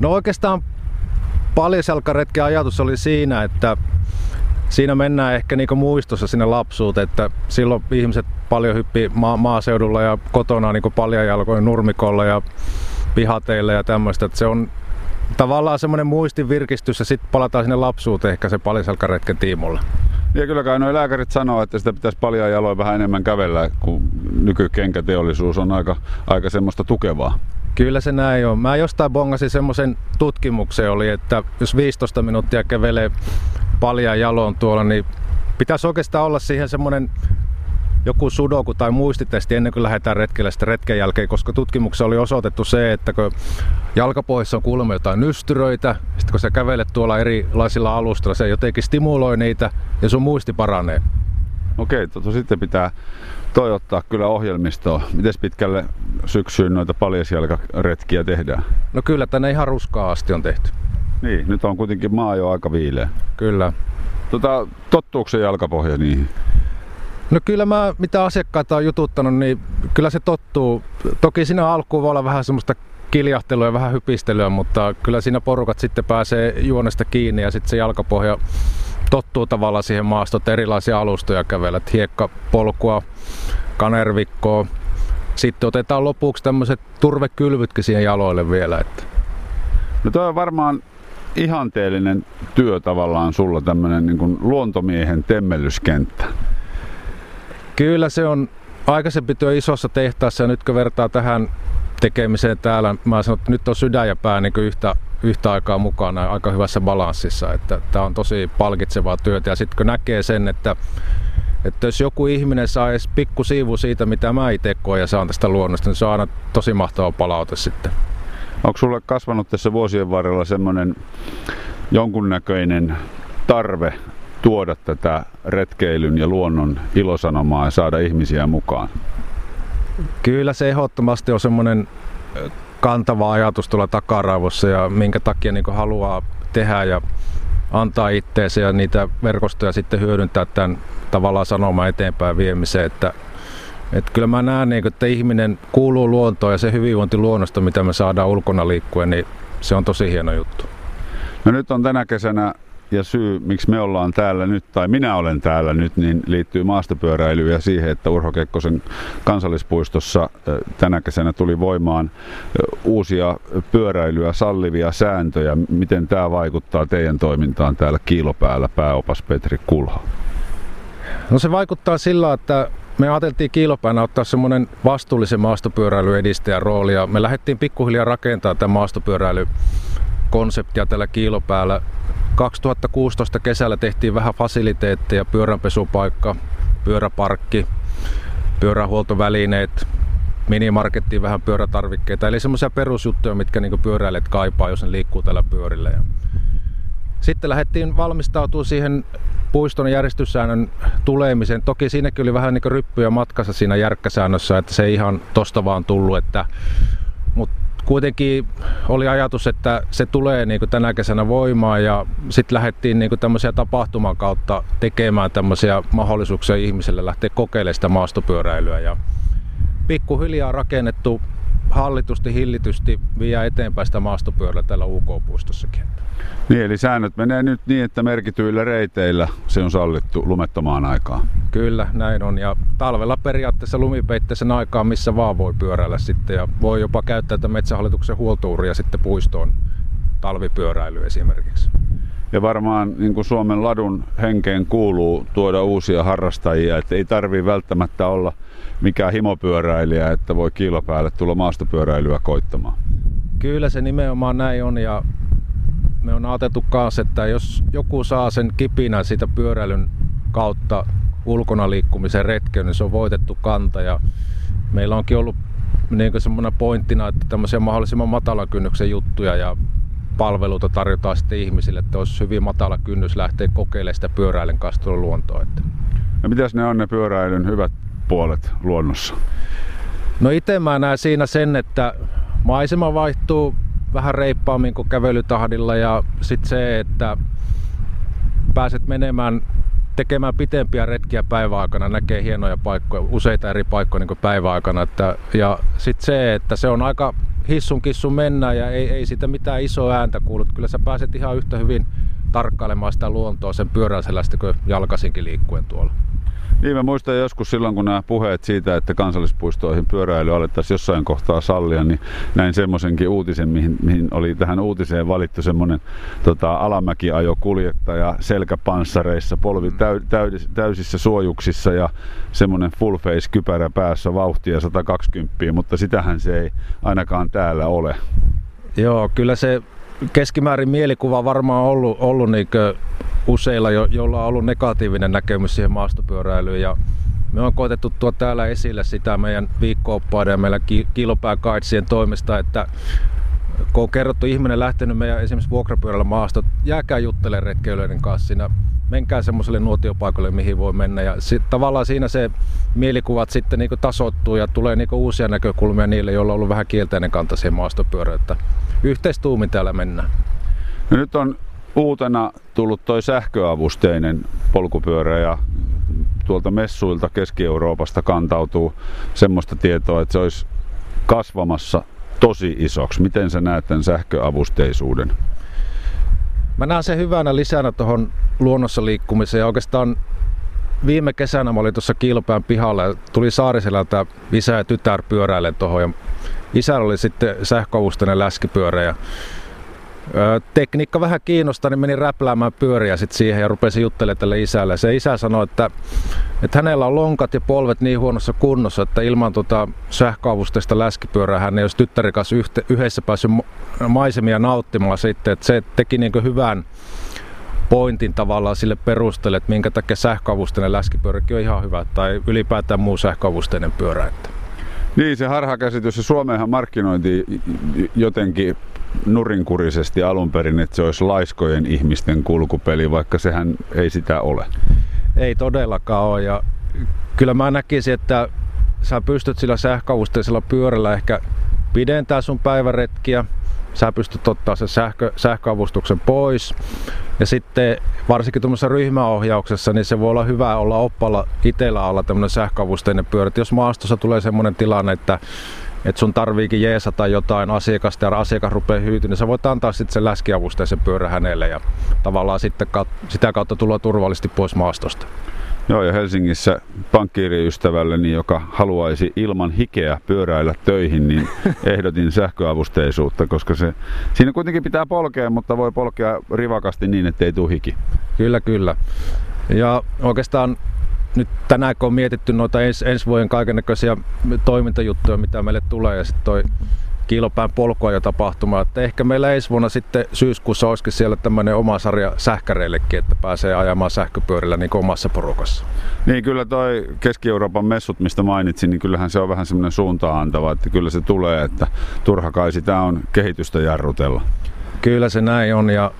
No oikeastaan paljaselkäretken ajatus oli siinä, että siinä mennään ehkä niinku muistossa sinne lapsuuteen, että silloin ihmiset paljon hyppi ma- maaseudulla ja kotona niinku paljajalkoin nurmikolla ja pihateilla ja tämmöistä. Että se on tavallaan semmoinen muistin virkistys ja sitten palataan sinne lapsuuteen ehkä se paljaselkäretken tiimolla. Ja kyllä kai nuo lääkärit sanoo, että sitä pitäisi paljon jaloin vähän enemmän kävellä, kun nykykenkäteollisuus on aika, aika semmoista tukevaa. Kyllä se näin on. Mä jostain bongasin semmoisen tutkimuksen oli, että jos 15 minuuttia kävelee paljon jaloon tuolla, niin pitäisi oikeastaan olla siihen semmoinen joku sudoku tai muistitesti ennen kuin lähdetään retkelle sitten retken jälkeen, koska tutkimuksessa oli osoitettu se, että kun jalkapohjassa on kuulemma jotain nystyröitä, sitten kun sä kävelet tuolla erilaisilla alustilla, se jotenkin stimuloi niitä ja sun muisti paranee. Okei, tota, sitten pitää toivottaa kyllä ohjelmistoa. Miten pitkälle syksyyn noita paljasjalkaretkiä tehdään? No kyllä, tänne ihan ruskaa asti on tehty. Niin, nyt on kuitenkin maa jo aika viileä. Kyllä. Tota, tottuuko se jalkapohja niihin? No kyllä mä, mitä asiakkaita on jututtanut, niin kyllä se tottuu. Toki siinä alkuun voi olla vähän semmoista kiljahtelua ja vähän hypistelyä, mutta kyllä siinä porukat sitten pääsee juonesta kiinni ja sitten se jalkapohja tottuu tavallaan siihen maastoon, että erilaisia alustoja kävellä, hiekkapolkua, kanervikkoa. Sitten otetaan lopuksi tämmöiset turvekylvytkin siihen jaloille vielä. Että. No toi on varmaan ihanteellinen työ tavallaan sulla tämmöinen niin luontomiehen temmellyskenttä. Kyllä se on aikaisempi työ isossa tehtaassa ja nyt kun vertaa tähän tekemiseen täällä, mä sanon, että nyt on sydän ja pää niin yhtä, yhtä aikaa mukana aika hyvässä balanssissa. Että tämä on tosi palkitsevaa työtä ja sitten kun näkee sen, että että jos joku ihminen saa edes pikku siivu siitä, mitä mä itse koen ja saan tästä luonnosta, niin se on aina tosi mahtava palaute sitten. Onko sulle kasvanut tässä vuosien varrella semmoinen jonkunnäköinen tarve tuoda tätä retkeilyn ja luonnon ilosanomaa ja saada ihmisiä mukaan? Kyllä se ehdottomasti on semmoinen kantava ajatus tuolla takaraivossa ja minkä takia niin haluaa tehdä ja antaa itteensä ja niitä verkostoja sitten hyödyntää tämän tavallaan sanomaan eteenpäin viemiseen, että että kyllä mä näen, niin, että ihminen kuuluu luontoon ja se hyvinvointi luonnosta, mitä me saadaan ulkona liikkuen, niin se on tosi hieno juttu. No nyt on tänä kesänä ja syy, miksi me ollaan täällä nyt, tai minä olen täällä nyt, niin liittyy maastopyöräilyyn ja siihen, että Urho Kekkosen kansallispuistossa tänä kesänä tuli voimaan uusia pyöräilyä sallivia sääntöjä. Miten tämä vaikuttaa teidän toimintaan täällä Kiilopäällä, pääopas Petri Kulho? No se vaikuttaa sillä, että me ajateltiin kiilopäänä ottaa semmoinen vastuullisen maastopyöräilyn edistäjän rooli ja me lähdettiin pikkuhiljaa rakentamaan tämä maastopyöräilykonseptia tällä kiilopäällä 2016 kesällä tehtiin vähän fasiliteetteja, pyöränpesupaikka, pyöräparkki, pyörähuoltovälineet, minimarkettiin vähän pyörätarvikkeita, eli semmoisia perusjuttuja, mitkä niin pyöräilijät kaipaa, jos ne liikkuu tällä pyörillä. Sitten lähdettiin valmistautumaan siihen puiston järjestyssäännön tulemiseen. Toki siinäkin oli vähän niin ryppyjä matkassa siinä järkkäsäännössä, että se ei ihan tosta vaan tullut, että mutta kuitenkin oli ajatus, että se tulee niin kuin tänä kesänä voimaan ja sitten lähdettiin niin kuin tämmöisiä tapahtuman kautta tekemään tämmöisiä mahdollisuuksia ihmisille lähteä kokeilemaan sitä maastopyöräilyä ja pikkuhiljaa rakennettu hallitusti, hillitysti vie eteenpäin sitä maastopyörällä täällä UK-puistossakin. Niin, eli säännöt menee nyt niin, että merkityillä reiteillä se on sallittu lumettomaan aikaan. Kyllä, näin on. Ja talvella periaatteessa lumipeitteisen aikaan missä vaan voi pyöräillä sitten. Ja voi jopa käyttää tätä metsähallituksen huoltouria sitten puistoon talvipyöräily esimerkiksi. Ja varmaan niin kuin Suomen ladun henkeen kuuluu tuoda uusia harrastajia, että ei tarvi välttämättä olla mikään himopyöräilijä, että voi kiilopäälle tulla maastopyöräilyä koittamaan. Kyllä se nimenomaan näin on ja me on ajateltu kanssa, että jos joku saa sen kipinän siitä pyöräilyn kautta ulkona liikkumisen retkeen, niin se on voitettu kanta. Ja meillä onkin ollut niin semmoinen pointtina, että tämmöisiä mahdollisimman matalan kynnyksen juttuja ja palveluita tarjotaan sitten ihmisille, että olisi hyvin matala kynnys lähteä kokeilemaan sitä pyöräilyn kastelun luontoa. Että. Ja mitäs ne on ne pyöräilyn hyvät puolet luonnossa? No itse mä näen siinä sen, että maisema vaihtuu vähän reippaammin kuin kävelytahdilla ja sitten se, että pääset menemään tekemään pitempiä retkiä päiväaikana, näkee hienoja paikkoja, useita eri paikkoja niin päiväaikana. Että, ja sitten se, että se on aika hissun kissun mennä ja ei, ei siitä mitään isoa ääntä kuulu. Kyllä sä pääset ihan yhtä hyvin tarkkailemaan sitä luontoa sen pyöräiselästä kuin jalkasinkin liikkuen tuolla. Niin mä muistan joskus silloin, kun nämä puheet siitä, että kansallispuistoihin pyöräily alettaisiin jossain kohtaa sallia, niin näin semmoisenkin uutisen, mihin, mihin oli tähän uutiseen valittu semmoinen tota, alamäkiajokuljettaja selkäpanssareissa, polvi mm. täy, täydis, täysissä suojuksissa ja semmoinen full face kypärä päässä vauhtia 120, mutta sitähän se ei ainakaan täällä ole. Joo, kyllä se keskimäärin mielikuva varmaan ollut, ollut niin useilla, jo, joilla on ollut negatiivinen näkemys siihen maastopyöräilyyn. Ja me on koetettu tuo täällä esille sitä meidän viikko ja meillä kilopääkaitsien toimesta, että kun on kerrottu ihminen lähtenyt meidän esimerkiksi vuokrapyörällä maasta, jääkää juttelemaan retkeilyiden kanssa siinä, menkää semmoiselle nuotiopaikalle, mihin voi mennä. Ja sit, tavallaan siinä se mielikuvat sitten niin tasoittuu ja tulee niin uusia näkökulmia niille, joilla on ollut vähän kielteinen kanta siihen maastopyörään. Että yhteistuumin täällä mennään. No nyt on uutena tullut toi sähköavusteinen polkupyörä ja tuolta messuilta Keski-Euroopasta kantautuu semmoista tietoa, että se olisi kasvamassa tosi isoksi. Miten sä näet tämän sähköavusteisuuden? Mä näen sen hyvänä lisänä tuohon luonnossa liikkumiseen ja oikeastaan viime kesänä mä olin tuossa Kilpään pihalla ja tuli Saariselältä isä ja tytär pyöräille tuohon ja isällä oli sitten sähköavusteinen läskipyörä ja tekniikka vähän kiinnostaa, niin meni räpläämään pyöriä sit siihen ja rupesi juttelemaan tälle isälle. Se isä sanoi, että, että hänellä on lonkat ja polvet niin huonossa kunnossa, että ilman tota sähköavusteista läskipyörää hän ei olisi tyttäri kanssa yhdessä päässyt maisemia nauttimaan sitten. Että se teki niin hyvän pointin tavallaan sille perusteelle, että minkä takia sähköavusteinen läskipyöräkin on ihan hyvä tai ylipäätään muu sähköavusteinen pyörä. Että. Niin, se harhakäsitys ja Suomeenhan markkinointi jotenkin nurinkurisesti alun perin, että se olisi laiskojen ihmisten kulkupeli, vaikka sehän ei sitä ole. Ei todellakaan ole ja kyllä mä näkisin, että sä pystyt sillä sähköavusteisella pyörällä ehkä pidentää sun päiväretkiä, sä pystyt ottaa sen sähkö, sähköavustuksen pois. Ja sitten varsinkin tuommoisessa ryhmäohjauksessa, niin se voi olla hyvä olla oppalla itsellä alla tämmöinen sähköavusteinen pyörä. Jos maastossa tulee semmoinen tilanne, että että sun tarviikin jeesata jotain asiakasta ja asiakas rupeaa hyytyä, niin sä voit antaa sitten sen läskiavusteisen pyörä hänelle ja tavallaan sitten sitä kautta tulla turvallisesti pois maastosta. Joo, ja Helsingissä pankkiiriystävälleni, joka haluaisi ilman hikeä pyöräillä töihin, niin ehdotin sähköavusteisuutta, koska se, siinä kuitenkin pitää polkea, mutta voi polkea rivakasti niin, ettei tule hiki. Kyllä, kyllä. Ja oikeastaan nyt tänään kun on mietitty noita ens, ensi vuoden kaikennäköisiä toimintajuttuja, mitä meille tulee, ja sitten toi kilopään polkua ja tapahtuma. Että ehkä meillä ensi vuonna sitten syyskuussa olisikin siellä tämmöinen oma sarja sähkäreillekin, että pääsee ajamaan sähköpyörillä niin omassa porukassa. Niin kyllä toi Keski-Euroopan messut, mistä mainitsin, niin kyllähän se on vähän semmoinen suuntaan antava, että kyllä se tulee, että turha kai sitä on kehitystä jarrutella. Kyllä se näin on ja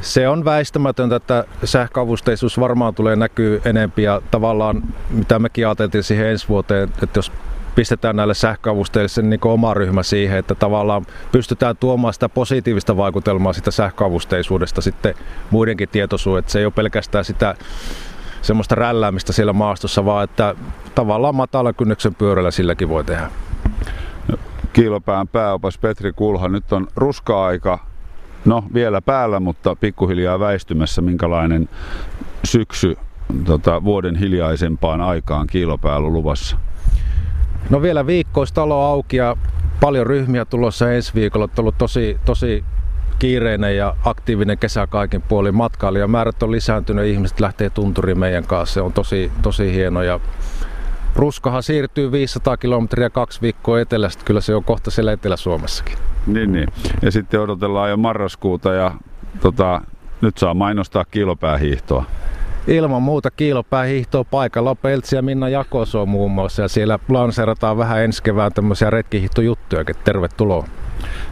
se on väistämätöntä, että sähköavusteisuus varmaan tulee näkyy enempi ja tavallaan mitä mekin ajateltiin siihen ensi vuoteen, että jos pistetään näille sähköavustajille sen niin oma ryhmä siihen, että tavallaan pystytään tuomaan sitä positiivista vaikutelmaa sitä sähköavusteisuudesta sitten muidenkin tietoisuuteen, että se ei ole pelkästään sitä semmoista rälläämistä siellä maastossa, vaan että tavallaan matala kynnyksen pyörällä silläkin voi tehdä. Kiilopään pääopas Petri Kulha, nyt on ruska-aika, no vielä päällä, mutta pikkuhiljaa väistymässä, minkälainen syksy tota, vuoden hiljaisempaan aikaan kiilopäällä luvassa? No vielä viikkois talo auki ja paljon ryhmiä tulossa ensi viikolla. On ollut tosi, tosi kiireinen ja aktiivinen kesä kaikin puolin matkailijamäärät on lisääntynyt, ihmiset lähtee tunturiin meidän kanssa. Se on tosi, tosi hieno ja Ruskahan siirtyy 500 kilometriä kaksi viikkoa etelästä. Kyllä se on kohta siellä Etelä-Suomessakin. Niin, niin. Ja sitten odotellaan jo marraskuuta ja tota, nyt saa mainostaa kilopäähiihtoa. Ilman muuta kiilopäähiihtoa paikalla on Peltsi ja Minna Jakoso muun muassa ja siellä lanseerataan vähän ensi kevään tämmöisiä retkihiihtojuttuja, tervetuloa.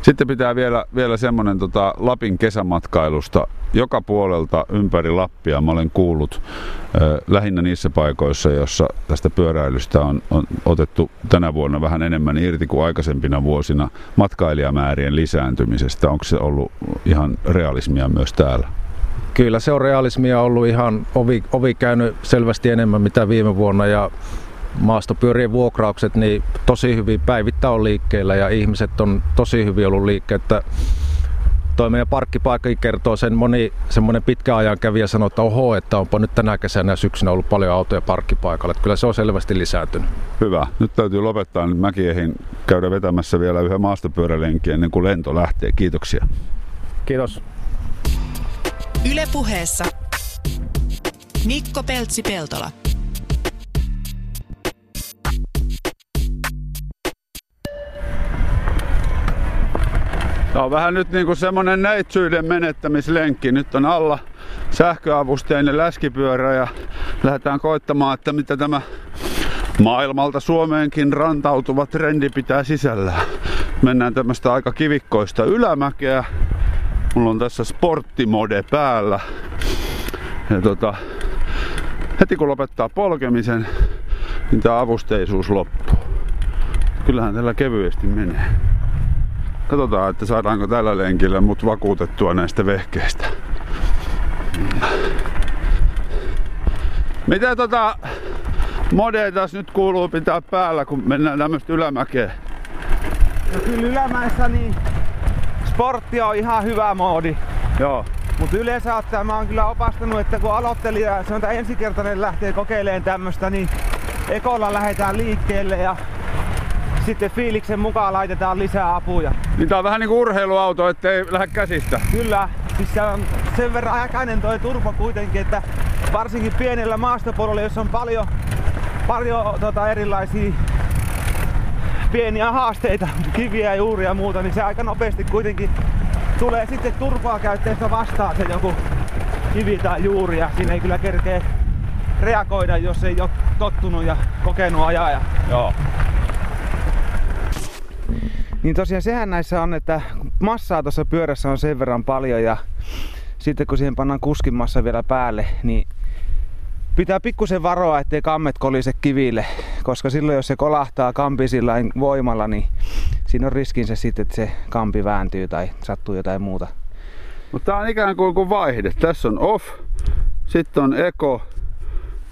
Sitten pitää vielä, vielä semmoinen tota Lapin kesämatkailusta. Joka puolelta ympäri Lappia mä olen kuullut äh, lähinnä niissä paikoissa, joissa tästä pyöräilystä on, on otettu tänä vuonna vähän enemmän irti kuin aikaisempina vuosina matkailijamäärien lisääntymisestä. Onko se ollut ihan realismia myös täällä? Kyllä se on realismia ollut ihan ovi, ovi käynyt selvästi enemmän mitä viime vuonna ja maastopyörien vuokraukset niin tosi hyvin päivittäin on liikkeellä ja ihmiset on tosi hyvin ollut liikkeellä. Toi meidän parkkipaikka kertoo sen moni semmoinen pitkä ajan kävijä sanoo, että oho, että onpa nyt tänä kesänä ja syksynä ollut paljon autoja parkkipaikalla. Että kyllä se on selvästi lisääntynyt. Hyvä. Nyt täytyy lopettaa. Nyt mäkin ehdin käydä vetämässä vielä yhden maastopyörälenkin ennen kuin lento lähtee. Kiitoksia. Kiitos. Ylepuheessa Mikko Peltsi-Peltola. Tämä on vähän nyt niin kuin semmonen neitsyyden menettämislenkki. Nyt on alla sähköavusteinen läskipyörä ja lähdetään koittamaan, että mitä tämä maailmalta Suomeenkin rantautuva trendi pitää sisällään. Mennään tämmöistä aika kivikkoista ylämäkeä. Mulla on tässä sporttimode päällä. Ja tota, heti kun lopettaa polkemisen, niin tämä avusteisuus loppuu. Kyllähän tällä kevyesti menee. Katsotaan, että saadaanko tällä lenkillä mut vakuutettua näistä vehkeistä. Mitä tota modeita nyt kuuluu pitää päällä, kun mennään tämmöistä ylämäkeä? No kyllä ylämäessä niin sportti on ihan hyvä moodi. Joo. Mutta yleensä ottaa, mä oon kyllä opastanut, että kun aloittelija, se on ensikertainen lähtee kokeilemaan tämmöstä, niin ekolla lähdetään liikkeelle ja sitten fiiliksen mukaan laitetaan lisää apuja. Niin tää on vähän niinku urheiluauto, ettei lähde käsistä. Kyllä, siis se on sen verran äkäinen toi turbo kuitenkin, että varsinkin pienellä maastopolulla, jossa on paljon, paljon tota, erilaisia pieniä haasteita, kiviä, juuria ja muuta, niin se aika nopeasti kuitenkin tulee sitten turpaa käyttäessä vastaan se joku kivi tai juuri ja siinä ei kyllä kerkee reagoida, jos ei ole tottunut ja kokenut ajaa. Ja... Joo. Niin tosiaan sehän näissä on, että massaa tuossa pyörässä on sen verran paljon ja sitten kun siihen pannaan kuskin massa vielä päälle, niin pitää pikkusen varoa, ettei kammet kolise kiville, koska silloin jos se kolahtaa kampi sillä voimalla, niin siinä on riskinsä sitten, että se kampi vääntyy tai sattuu jotain muuta. Mutta tää on ikään kuin, kuin vaihde. Tässä on off, sitten on eco,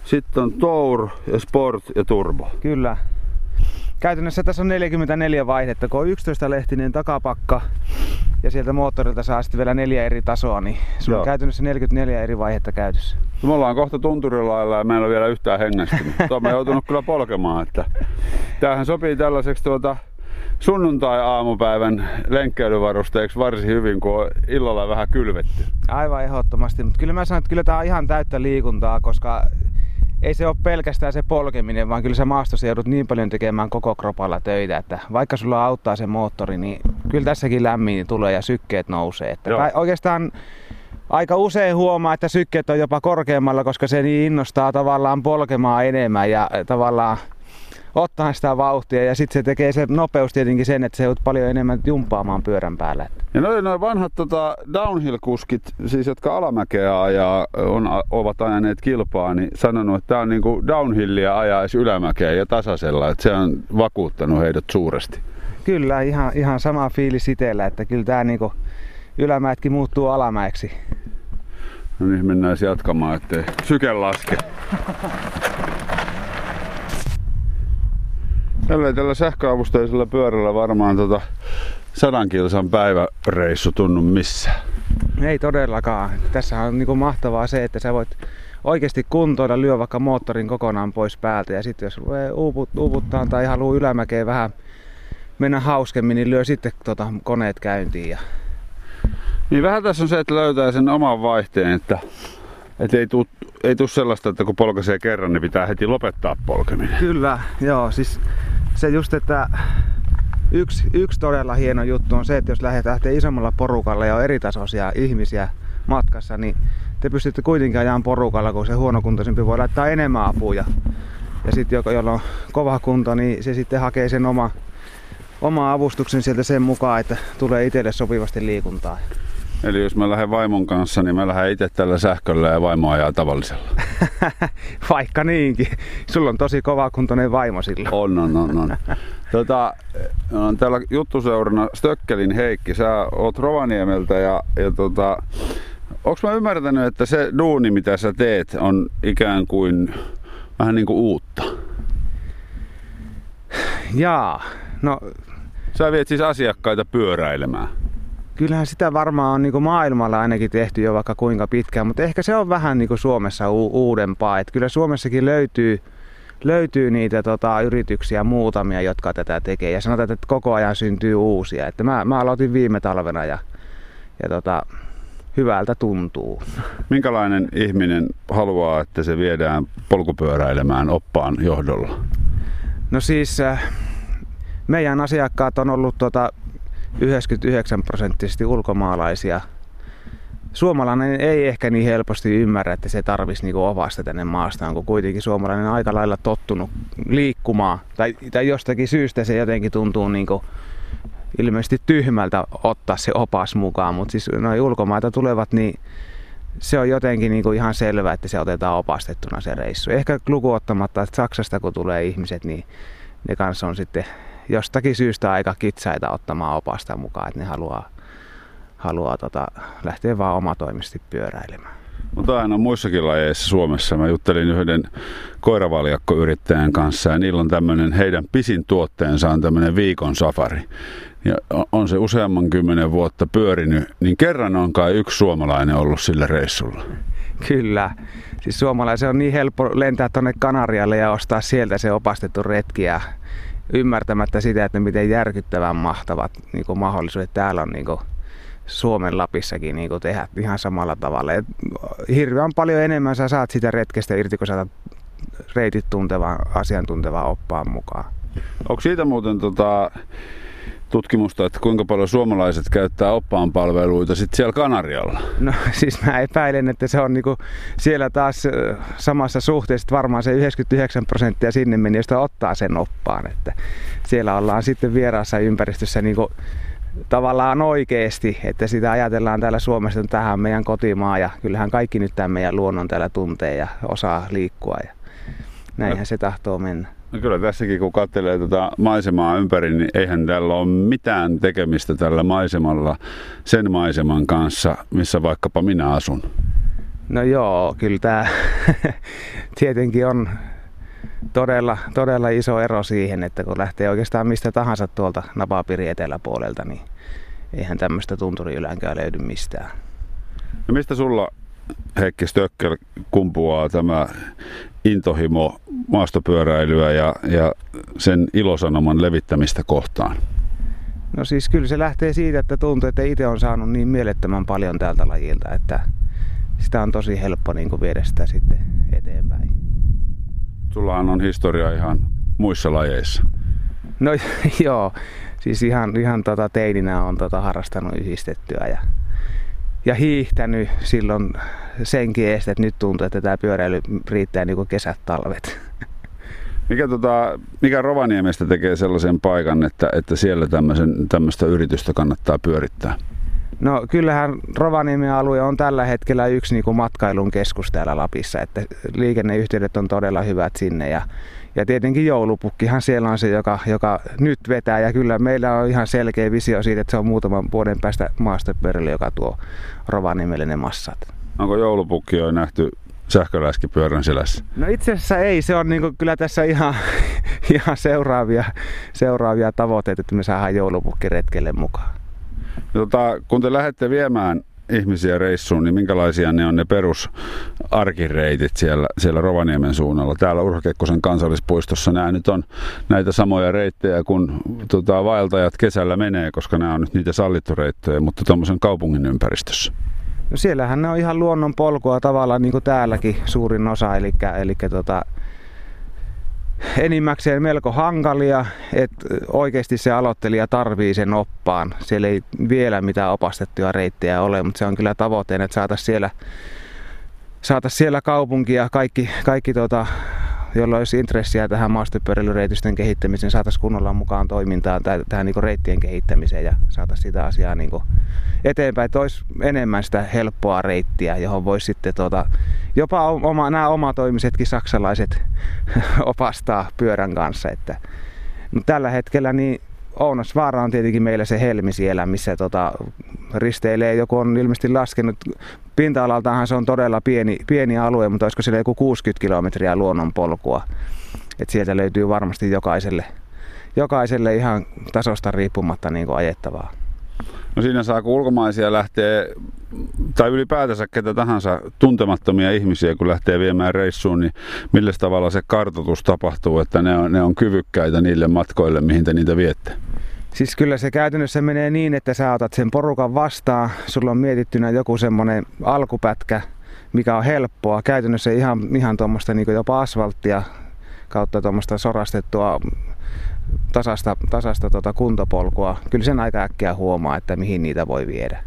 sitten on tour ja sport ja turbo. Kyllä. Käytännössä tässä on 44 vaihdetta, kun on 11 lehtinen takapakka ja sieltä moottorilta saa sitten vielä neljä eri tasoa, niin sulla Joo. on käytännössä 44 eri vaihetta käytössä. Me ollaan kohta tunturilailla ja meillä on vielä yhtään hengästynyt. Tuo on joutunut kyllä polkemaan. Että tämähän sopii tällaiseksi tuota sunnuntai-aamupäivän lenkkeilyvarusteeksi varsin hyvin, kun on illalla vähän kylvetty. Aivan ehdottomasti, mutta kyllä mä sanon, että kyllä tää on ihan täyttä liikuntaa, koska ei se ole pelkästään se polkeminen, vaan kyllä sä maastossa joudut niin paljon tekemään koko kropalla töitä, että vaikka sulla auttaa se moottori, niin kyllä tässäkin lämmin tulee ja sykkeet nousee. Että Joo. kai oikeastaan aika usein huomaa, että sykkeet on jopa korkeammalla, koska se niin innostaa tavallaan polkemaan enemmän ja tavallaan ottaa sitä vauhtia ja sitten se tekee se nopeus tietenkin sen, että se joudut paljon enemmän jumppaamaan pyörän päällä. Ja noin noi vanhat tota, downhill-kuskit, siis jotka alamäkeä ajaa, on, ovat ajaneet kilpaa, niin sanonut, että tämä on niinku downhillia ajaisi ylämäkeä ja tasaisella, että se on vakuuttanut heidät suuresti. Kyllä, ihan, ihan sama fiilis itsellä, että kyllä tämä niinku ylämäetkin muuttuu alamäeksi. No niin, mennään jatkamaan, ettei syke laske. Tällä tällä sähköavusteisella pyörällä varmaan tota sadan kilsan päiväreissu tunnu missään. Ei todellakaan. Tässä on niinku mahtavaa se, että sä voit oikeasti kuntoida, lyö vaikka moottorin kokonaan pois päältä ja sitten jos uuput, uuputtaa tai haluaa ylämäkeen vähän mennä hauskemmin, niin lyö sitten tota koneet käyntiin. Ja... Niin vähän tässä on se, että löytää sen oman vaihteen, että, että ei tuu ei tuu sellaista, että kun polkaisee kerran, niin pitää heti lopettaa polkeminen. Kyllä, joo, siis se just, että yksi, yksi todella hieno juttu on se, että jos lähtee isommalla porukalla ja on eritasoisia ihmisiä matkassa, niin te pystytte kuitenkin ajamaan porukalla, kun se huonokuntoisempi voi laittaa enemmän apuja. Ja sitten joka, jolla on kova kunto, niin se sitten hakee sen oma, oma avustuksen sieltä sen mukaan, että tulee itselle sopivasti liikuntaa. Eli jos mä lähden vaimon kanssa, niin mä lähden itse tällä sähköllä ja vaimo ajaa tavallisella. Vaikka niinkin. Sulla on tosi kova kuntoinen vaimo silloin. On, on, on. on. Tota, on täällä juttuseurana Stökkelin Heikki. Sä oot Rovaniemeltä ja, ja tota, onks mä ymmärtänyt, että se duuni, mitä sä teet, on ikään kuin vähän niin kuin uutta? Jaa, no Sä viet siis asiakkaita pyöräilemään. Kyllähän sitä varmaan on niin maailmalla ainakin tehty jo vaikka kuinka pitkään, mutta ehkä se on vähän niin Suomessa u- uudempaa. Et kyllä Suomessakin löytyy, löytyy niitä tota, yrityksiä muutamia, jotka tätä tekee. Ja sanotaan, että koko ajan syntyy uusia. Että mä, mä aloitin viime talvena ja, ja tota, hyvältä tuntuu. Minkälainen ihminen haluaa, että se viedään polkupyöräilemään oppaan johdolla? No siis äh, meidän asiakkaat on ollut tota 99 prosenttisesti ulkomaalaisia. Suomalainen ei ehkä niin helposti ymmärrä, että se tarvisi niinku opasta tänne maastaan, kun kuitenkin suomalainen on aika lailla tottunut liikkumaan. Tai, tai jostakin syystä se jotenkin tuntuu niinku ilmeisesti tyhmältä ottaa se opas mukaan, mutta siis noin ulkomaita tulevat, niin se on jotenkin niinku ihan selvää, että se otetaan opastettuna se reissu. Ehkä luku ottamatta, että Saksasta kun tulee ihmiset, niin ne kanssa on sitten jostakin syystä aika kitsaita ottamaan opasta mukaan, että ne haluaa, haluaa tota, lähteä vaan omatoimisesti pyöräilemään. Mutta aina muissakin lajeissa Suomessa. Mä juttelin yhden koiravaljakkoyrittäjän kanssa ja niillä on tämmöinen, heidän pisin tuotteensa on tämmöinen viikon safari. Ja on se useamman kymmenen vuotta pyörinyt, niin kerran on kai yksi suomalainen ollut sillä reissulla. Kyllä. Siis suomalaisen on niin helppo lentää tuonne Kanarialle ja ostaa sieltä se opastettu retki ja ymmärtämättä sitä, että miten järkyttävän mahtavat niin kuin mahdollisuudet täällä on niin kuin Suomen Lapissakin niin kuin tehdä ihan samalla tavalla. Et hirveän paljon enemmän sä saat sitä retkestä irti, kun sä reitit tuntevan, asiantuntevan oppaan mukaan. Onko siitä muuten tota, tutkimusta, että kuinka paljon suomalaiset käyttää oppaan palveluita sitten siellä Kanarialla? No siis mä epäilen, että se on niinku siellä taas samassa suhteessa, että varmaan se 99 prosenttia sinne meni, josta ottaa sen oppaan. Että siellä ollaan sitten vieraassa ympäristössä niinku tavallaan oikeasti, että sitä ajatellaan täällä Suomessa, että tähän meidän kotimaa ja kyllähän kaikki nyt tämän meidän luonnon täällä tuntee ja osaa liikkua ja näinhän se tahtoo mennä. No kyllä tässäkin kun katselee tätä maisemaa ympäri, niin eihän tällä ole mitään tekemistä tällä maisemalla sen maiseman kanssa, missä vaikkapa minä asun. No joo, kyllä tämä tietenkin on todella, todella iso ero siihen, että kun lähtee oikeastaan mistä tahansa tuolta napapiiri eteläpuolelta, niin eihän tämmöistä tunturiylänkää löydy mistään. No mistä sulla Heikki Stöckel kumpuaa tämä intohimo maastopyöräilyä ja, ja sen ilosanoman levittämistä kohtaan? No siis kyllä se lähtee siitä, että tuntuu, että itse on saanut niin mielettömän paljon tältä lajilta, että sitä on tosi helppo niin kuin viedä sitä sitten eteenpäin. Sullahan on historia ihan muissa lajeissa. No joo, siis ihan, ihan tota teininä on tota harrastanut yhdistettyä ja, ja hiihtänyt silloin senkin eestä, että nyt tuntuu, että tämä pyöräily riittää niin kuin kesät, talvet. Mikä, tota, mikä Rovaniemestä tekee sellaisen paikan, että, että siellä tämmöistä yritystä kannattaa pyörittää? No kyllähän Rovaniemen alue on tällä hetkellä yksi niin kuin matkailun keskus täällä Lapissa, että liikenneyhteydet on todella hyvät sinne ja, ja tietenkin joulupukkihan siellä on se, joka, joka nyt vetää ja kyllä meillä on ihan selkeä visio siitä, että se on muutaman vuoden päästä maastopyöräily, joka tuo Rovaniemelle ne massat. Onko joulupukki jo nähty sähköläskipyörän selässä? No itse asiassa ei, se on niin kyllä tässä ihan, ihan seuraavia, seuraavia tavoitteita, että me saadaan joulupukki retkelle mukaan. Tota, kun te lähdette viemään ihmisiä reissuun, niin minkälaisia ne on ne perusarkireitit siellä, siellä Rovaniemen suunnalla? Täällä Urho Kekkosen kansallispuistossa nämä nyt on näitä samoja reittejä kuin tota, vaeltajat kesällä menee, koska nämä on nyt niitä sallittu reittejä, mutta tuommoisen kaupungin ympäristössä. No siellähän ne on ihan luonnon polkua tavallaan niin kuin täälläkin suurin osa, eli, eli tota, enimmäkseen melko hankalia, että oikeasti se aloittelija tarvii sen oppaan. Siellä ei vielä mitään opastettuja reittejä ole, mutta se on kyllä tavoitteena, että saataisiin siellä, saatais siellä kaupunkia kaikki, kaikki tota, jolla olisi intressiä tähän maastopyöräilyreitysten kehittämiseen, saataisiin kunnolla mukaan toimintaan tähän niin reittien kehittämiseen ja saataisiin sitä asiaa niin eteenpäin, että olisi enemmän sitä helppoa reittiä, johon voisi sitten tuota, jopa oma, nämä omatoimisetkin saksalaiset opastaa pyörän kanssa. Että, mutta tällä hetkellä niin Ounasvaara on tietenkin meillä se helmi siellä, missä tota, risteilee. Joku on ilmeisesti laskenut, pinta-alaltahan se on todella pieni, pieni alue, mutta olisiko siellä joku 60 kilometriä luonnonpolkua. Et sieltä löytyy varmasti jokaiselle, jokaiselle ihan tasosta riippumatta niin kuin ajettavaa. No siinä saa, kun ulkomaisia lähtee, tai ylipäätänsä ketä tahansa tuntemattomia ihmisiä, kun lähtee viemään reissuun, niin millä tavalla se kartoitus tapahtuu, että ne on, ne on kyvykkäitä niille matkoille, mihin te niitä viette? Siis kyllä se käytännössä menee niin, että sä otat sen porukan vastaan, sulla on mietittynä joku semmoinen alkupätkä, mikä on helppoa, käytännössä ihan, ihan tuommoista niin jopa asfalttia kautta tuommoista sorastettua tasasta, tasasta tota kuntopolkua. Kyllä sen aika äkkiä huomaa, että mihin niitä voi viedä.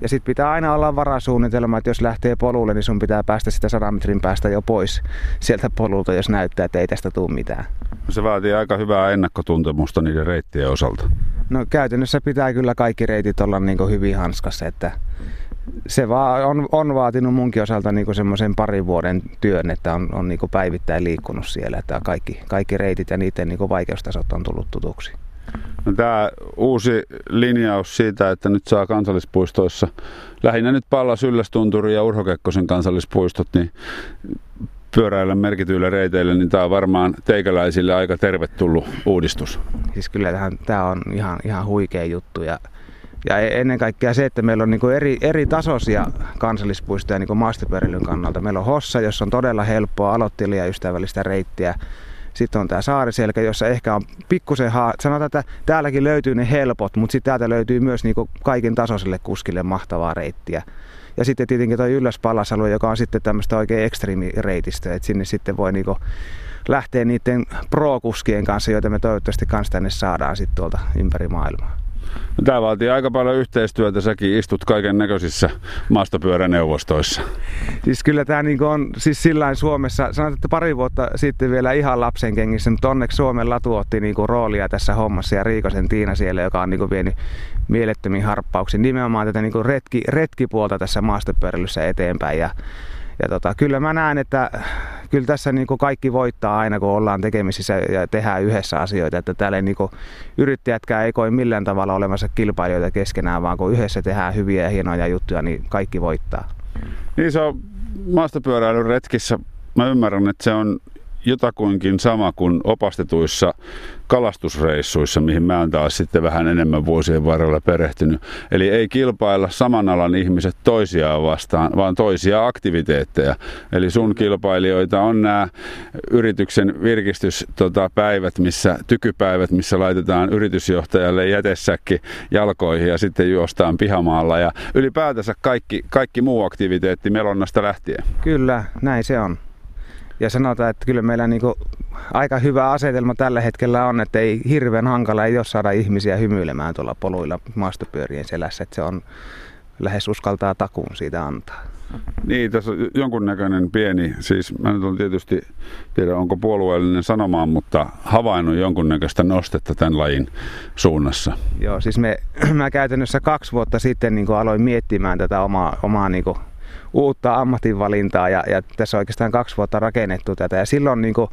Ja sitten pitää aina olla varasuunnitelma, että jos lähtee polulle, niin sun pitää päästä sitä 100 metrin päästä jo pois sieltä polulta, jos näyttää, että ei tästä tule mitään. Se vaatii aika hyvää ennakkotuntemusta niiden reittien osalta. No käytännössä pitää kyllä kaikki reitit olla niin hyvin hanskassa, että se vaan on, on vaatinut munkin osalta niin semmoisen parin vuoden työn, että on, on niin päivittäin liikkunut siellä, että kaikki, kaikki reitit ja niiden niin vaikeustasot on tullut tutuksi. No, tämä uusi linjaus siitä, että nyt saa kansallispuistoissa, lähinnä nyt Pallas Yllästunturi ja Urho Kekkosen kansallispuistot, niin pyöräillä merkityillä reiteillä, niin tämä on varmaan teikäläisille aika tervetullut uudistus. Siis kyllä tämä on ihan, ihan huikea juttu ja, ja e- ennen kaikkea se, että meillä on niin eri, eri tasoisia kansallispuistoja niin maastopyöräilyn kannalta. Meillä on Hossa, jossa on todella helppoa aloittelijaystävällistä reittiä. Sitten on tämä Saariselkä, jossa ehkä on pikkusen haa... Sanotaan, että täälläkin löytyy ne helpot, mutta sitten täältä löytyy myös niin kaikin tasoiselle kuskille mahtavaa reittiä. Ja sitten tietenkin tuo ylläs joka on sitten tämmöistä oikein ekstriimireitistä, että sinne sitten voi niinku lähteä niiden pro-kuskien kanssa, joita me toivottavasti kanssa tänne saadaan sitten tuolta ympäri maailmaa. No, tämä vaatii aika paljon yhteistyötä. Säkin istut kaiken näköisissä maastopyöräneuvostoissa. Siis kyllä tämä niin on siis sillä Suomessa, sanotaan, että pari vuotta sitten vielä ihan lapsen kengissä, mutta onneksi Suomen latu otti niin roolia tässä hommassa ja Riikosen Tiina siellä, joka on niin vienyt mielettömiin harppauksiin nimenomaan tätä niin retki, retkipuolta tässä maastopyöräilyssä eteenpäin. Ja ja tota, kyllä mä näen, että kyllä tässä niin kuin kaikki voittaa aina, kun ollaan tekemisissä ja tehdään yhdessä asioita. Että täällä niin kuin yrittäjätkään ei koe millään tavalla olemassa kilpailijoita keskenään, vaan kun yhdessä tehdään hyviä ja hienoja juttuja, niin kaikki voittaa. Niin se on maastopyöräilyn retkissä. Mä ymmärrän, että se on jotakuinkin sama kuin opastetuissa kalastusreissuissa, mihin mä oon taas sitten vähän enemmän vuosien varrella perehtynyt. Eli ei kilpailla saman alan ihmiset toisiaan vastaan, vaan toisia aktiviteetteja. Eli sun kilpailijoita on nämä yrityksen virkistyspäivät, tota, missä, tykypäivät, missä laitetaan yritysjohtajalle jätesäkki jalkoihin ja sitten juostaan pihamaalla ja ylipäätänsä kaikki, kaikki muu aktiviteetti melonnasta lähtien. Kyllä, näin se on. Ja sanotaan, että kyllä meillä niin aika hyvä asetelma tällä hetkellä on, että ei hirveän hankala ei ole saada ihmisiä hymyilemään tuolla poluilla maastopyörien selässä. Että se on lähes uskaltaa takuun siitä antaa. Niin, tässä on jonkunnäköinen pieni, siis mä nyt on tietysti, tiedä onko puolueellinen sanomaan, mutta havainnut jonkunnäköistä nostetta tämän lajin suunnassa. Joo, siis me, mä käytännössä kaksi vuotta sitten niin aloin miettimään tätä omaa, omaa niin uutta ammatinvalintaa ja, ja tässä on oikeastaan kaksi vuotta rakennettu tätä ja silloin niin kuin,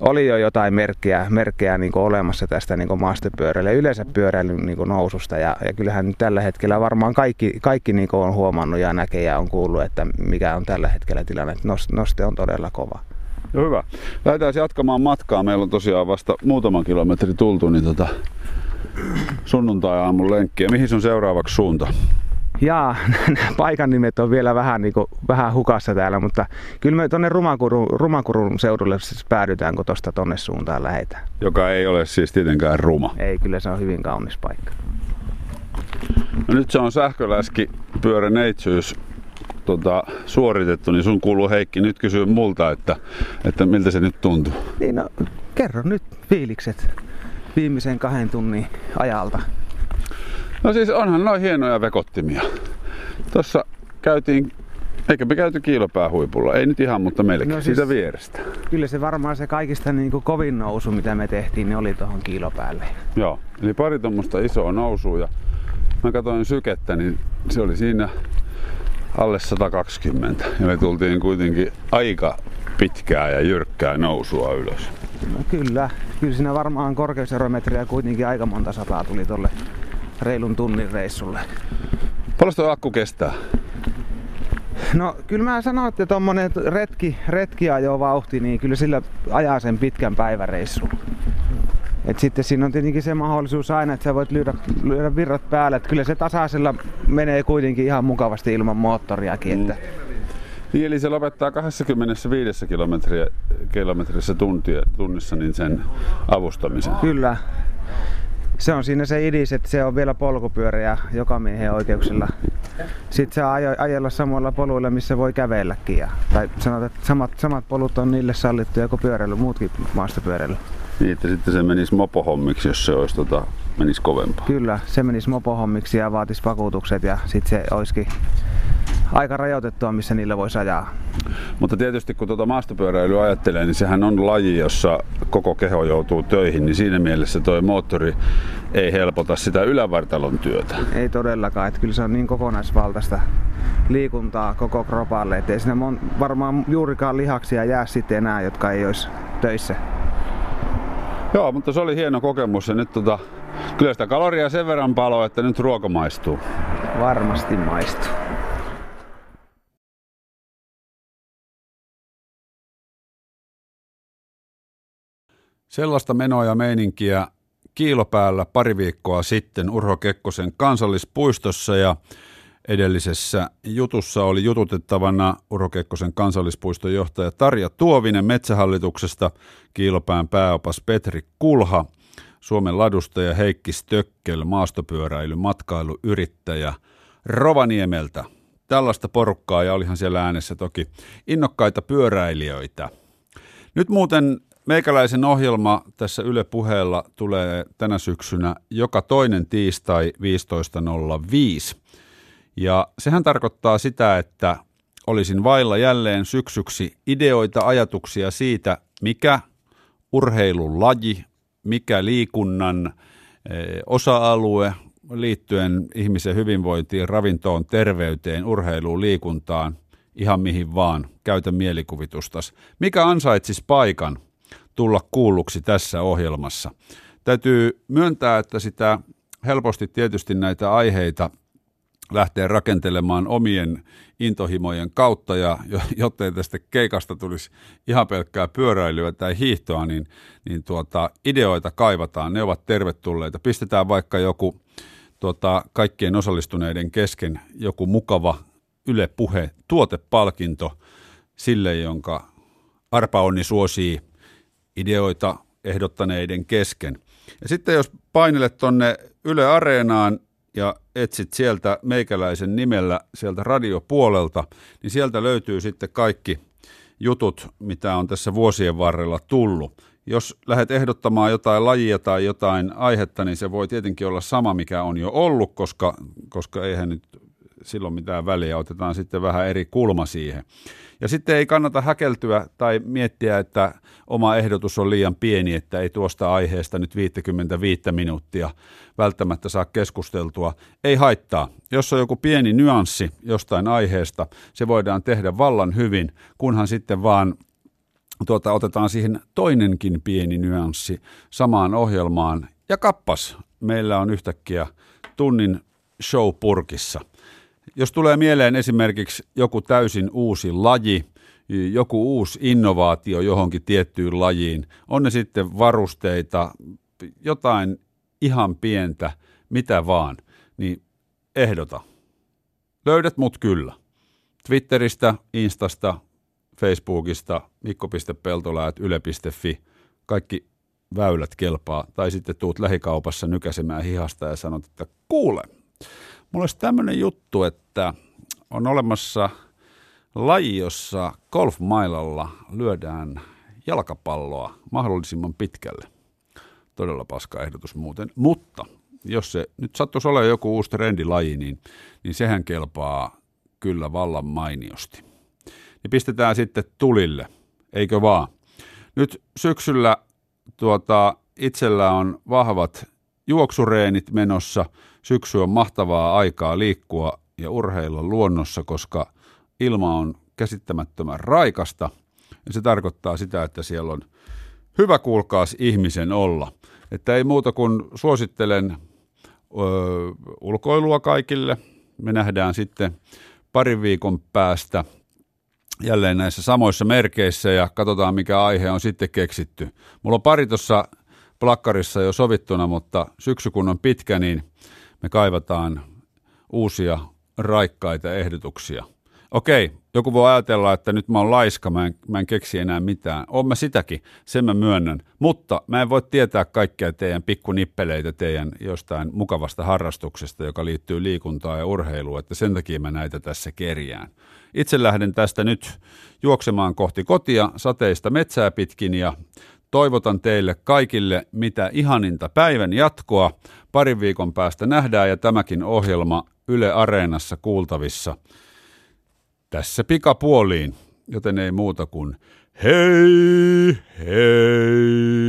oli jo jotain merkkejä, merkkejä niin olemassa tästä niin maastopyöräilyä yleensä pyöräilyn niin noususta. Ja, ja kyllähän tällä hetkellä varmaan kaikki, kaikki niin on huomannut ja näkee ja on kuullut, että mikä on tällä hetkellä tilanne. Noste on todella kova. No hyvä. Lähdetään jatkamaan matkaa. Meillä on tosiaan vasta muutaman kilometri tultu, niin tota, sunnuntai-aamun lenkkiä. Mihin sun seuraavaksi suunta? Jaa, paikan nimet on vielä vähän, niin kuin, vähän hukassa täällä, mutta kyllä me tuonne Rumakurun, Rumakurun seudulle siis päädytään, kun tuosta tonne suuntaan lähdetään. Joka ei ole siis tietenkään ruma. Ei, kyllä se on hyvin kaunis paikka. No nyt se on sähköläski pyöräneitsyys tota, suoritettu, niin sun kuuluu Heikki nyt kysyä multa, että, että miltä se nyt tuntuu. Niin no, kerro nyt fiilikset viimeisen kahden tunnin ajalta. No siis onhan noin hienoja vekottimia. Tuossa käytiin, eikä me käyty kiilopää huipulla, ei nyt ihan, mutta melkein no siis, siitä vierestä. Kyllä se varmaan se kaikista niin kuin kovin nousu, mitä me tehtiin, niin oli tuohon kiilopäälle. Joo, eli pari tuommoista isoa nousua ja mä katsoin sykettä, niin se oli siinä alle 120 ja me tultiin kuitenkin aika pitkää ja jyrkkää nousua ylös. No kyllä, kyllä siinä varmaan korkeuserometriä kuitenkin aika monta sataa tuli tolle reilun tunnin reissulle. Paljon tuo akku kestää? No kyllä mä sanon, että tuommoinen retki, retki ajo vauhti, niin kyllä sillä ajaa sen pitkän päiväreissun. Et sitten siinä on tietenkin se mahdollisuus aina, että sä voit lyödä, lyödä virrat päälle. Et kyllä se tasaisella menee kuitenkin ihan mukavasti ilman moottoriakin. Että... Niin, eli se lopettaa 25 kilometriä, kilometrissä tuntia, tunnissa niin sen avustamisen. Kyllä se on siinä se idis, että se on vielä polkupyöräjä joka miehen oikeuksilla. Sitten se ajo, ajella samoilla poluilla, missä voi kävelläkin. Ja, tai sanotaan, että samat, samat polut on niille sallittuja kuin pyöräily, muutkin maastopyöräily. Niin, että sitten se menisi mopohommiksi, jos se olisi tota, menisi kovempaa. Kyllä, se menisi mopohommiksi ja vaatisi vakuutukset ja sitten se olisikin aika rajoitettua, missä niillä voisi ajaa. Mutta tietysti kun tuota maastopyöräilyä ajattelee, niin sehän on laji, jossa koko keho joutuu töihin, niin siinä mielessä tuo moottori ei helpota sitä ylävartalon työtä. Ei todellakaan, että kyllä se on niin kokonaisvaltaista liikuntaa koko kropalle, että ei siinä mon, varmaan juurikaan lihaksia jää sitten enää, jotka ei olisi töissä. Joo, mutta se oli hieno kokemus ja nyt tota, Kyllä sitä kaloria sen verran palo, että nyt ruoka maistuu. Varmasti maistuu. Sellaista menoa ja meininkiä kiilopäällä pari viikkoa sitten Urho Kekkosen kansallispuistossa ja edellisessä jutussa oli jututettavana Urho Kekkosen kansallispuiston johtaja Tarja Tuovinen Metsähallituksesta, Kiilopään pääopas Petri Kulha, Suomen ladustaja Heikki Stökkel, maastopyöräily, matkailuyrittäjä Rovaniemeltä. Tällaista porukkaa ja olihan siellä äänessä toki innokkaita pyöräilijöitä. Nyt muuten Meikäläisen ohjelma tässä Yle Puheella tulee tänä syksynä joka toinen tiistai 15.05. Ja sehän tarkoittaa sitä, että olisin vailla jälleen syksyksi ideoita, ajatuksia siitä, mikä urheilun laji, mikä liikunnan eh, osa-alue liittyen ihmisen hyvinvointiin, ravintoon, terveyteen, urheiluun, liikuntaan, ihan mihin vaan, käytä mielikuvitustas. Mikä ansaitsisi paikan tulla kuulluksi tässä ohjelmassa. Täytyy myöntää, että sitä helposti tietysti näitä aiheita lähtee rakentelemaan omien intohimojen kautta ja jottei tästä keikasta tulisi ihan pelkkää pyöräilyä tai hiihtoa, niin, niin tuota, ideoita kaivataan, ne ovat tervetulleita. Pistetään vaikka joku tuota, kaikkien osallistuneiden kesken joku mukava Yle Puhe tuotepalkinto sille, jonka arpa onni suosii ideoita ehdottaneiden kesken. Ja sitten jos painelet tuonne Yle Areenaan ja etsit sieltä meikäläisen nimellä sieltä radiopuolelta, niin sieltä löytyy sitten kaikki jutut, mitä on tässä vuosien varrella tullut. Jos lähdet ehdottamaan jotain lajia tai jotain aihetta, niin se voi tietenkin olla sama, mikä on jo ollut, koska, koska eihän nyt silloin mitään väliä. Otetaan sitten vähän eri kulma siihen. Ja sitten ei kannata häkeltyä tai miettiä, että oma ehdotus on liian pieni, että ei tuosta aiheesta nyt 55 minuuttia välttämättä saa keskusteltua. Ei haittaa. Jos on joku pieni nyanssi jostain aiheesta, se voidaan tehdä vallan hyvin, kunhan sitten vaan tuota, otetaan siihen toinenkin pieni nyanssi samaan ohjelmaan. Ja kappas, meillä on yhtäkkiä tunnin show purkissa – jos tulee mieleen esimerkiksi joku täysin uusi laji, joku uusi innovaatio johonkin tiettyyn lajiin, on ne sitten varusteita, jotain ihan pientä, mitä vaan, niin ehdota. Löydät mut kyllä. Twitteristä, Instasta, Facebookista, mikko.peltoläät, yle.fi, kaikki väylät kelpaa. Tai sitten tuut lähikaupassa nykäsemään hihasta ja sanot, että kuule, Mulla olisi tämmöinen juttu, että on olemassa laji, jossa golfmailalla lyödään jalkapalloa mahdollisimman pitkälle. Todella paska ehdotus muuten. Mutta jos se nyt sattuisi olla joku uusi trendilaji, niin, niin sehän kelpaa kyllä vallan mainiosti. Niin pistetään sitten tulille, eikö vaan? Nyt syksyllä tuota, itsellä on vahvat juoksureenit menossa – Syksy on mahtavaa aikaa liikkua ja urheilla luonnossa, koska ilma on käsittämättömän raikasta. Ja se tarkoittaa sitä, että siellä on hyvä kuulkaas ihmisen olla. Että ei muuta kuin suosittelen ö, ulkoilua kaikille. Me nähdään sitten parin viikon päästä jälleen näissä samoissa merkeissä ja katsotaan mikä aihe on sitten keksitty. Mulla on pari tuossa plakkarissa jo sovittuna, mutta syksy kun on pitkä, niin – me kaivataan uusia raikkaita ehdotuksia. Okei, joku voi ajatella, että nyt mä oon laiska, mä en, mä en keksi enää mitään. Oon mä sitäkin, sen mä myönnän. Mutta mä en voi tietää kaikkea teidän pikkunippeleitä teidän jostain mukavasta harrastuksesta, joka liittyy liikuntaan ja urheiluun, että sen takia mä näitä tässä kerjään. Itse lähden tästä nyt juoksemaan kohti kotia sateista metsää pitkin ja toivotan teille kaikille mitä ihaninta päivän jatkoa. Parin viikon päästä nähdään ja tämäkin ohjelma Yle Areenassa kuultavissa tässä pikapuoliin, joten ei muuta kuin hei, hei.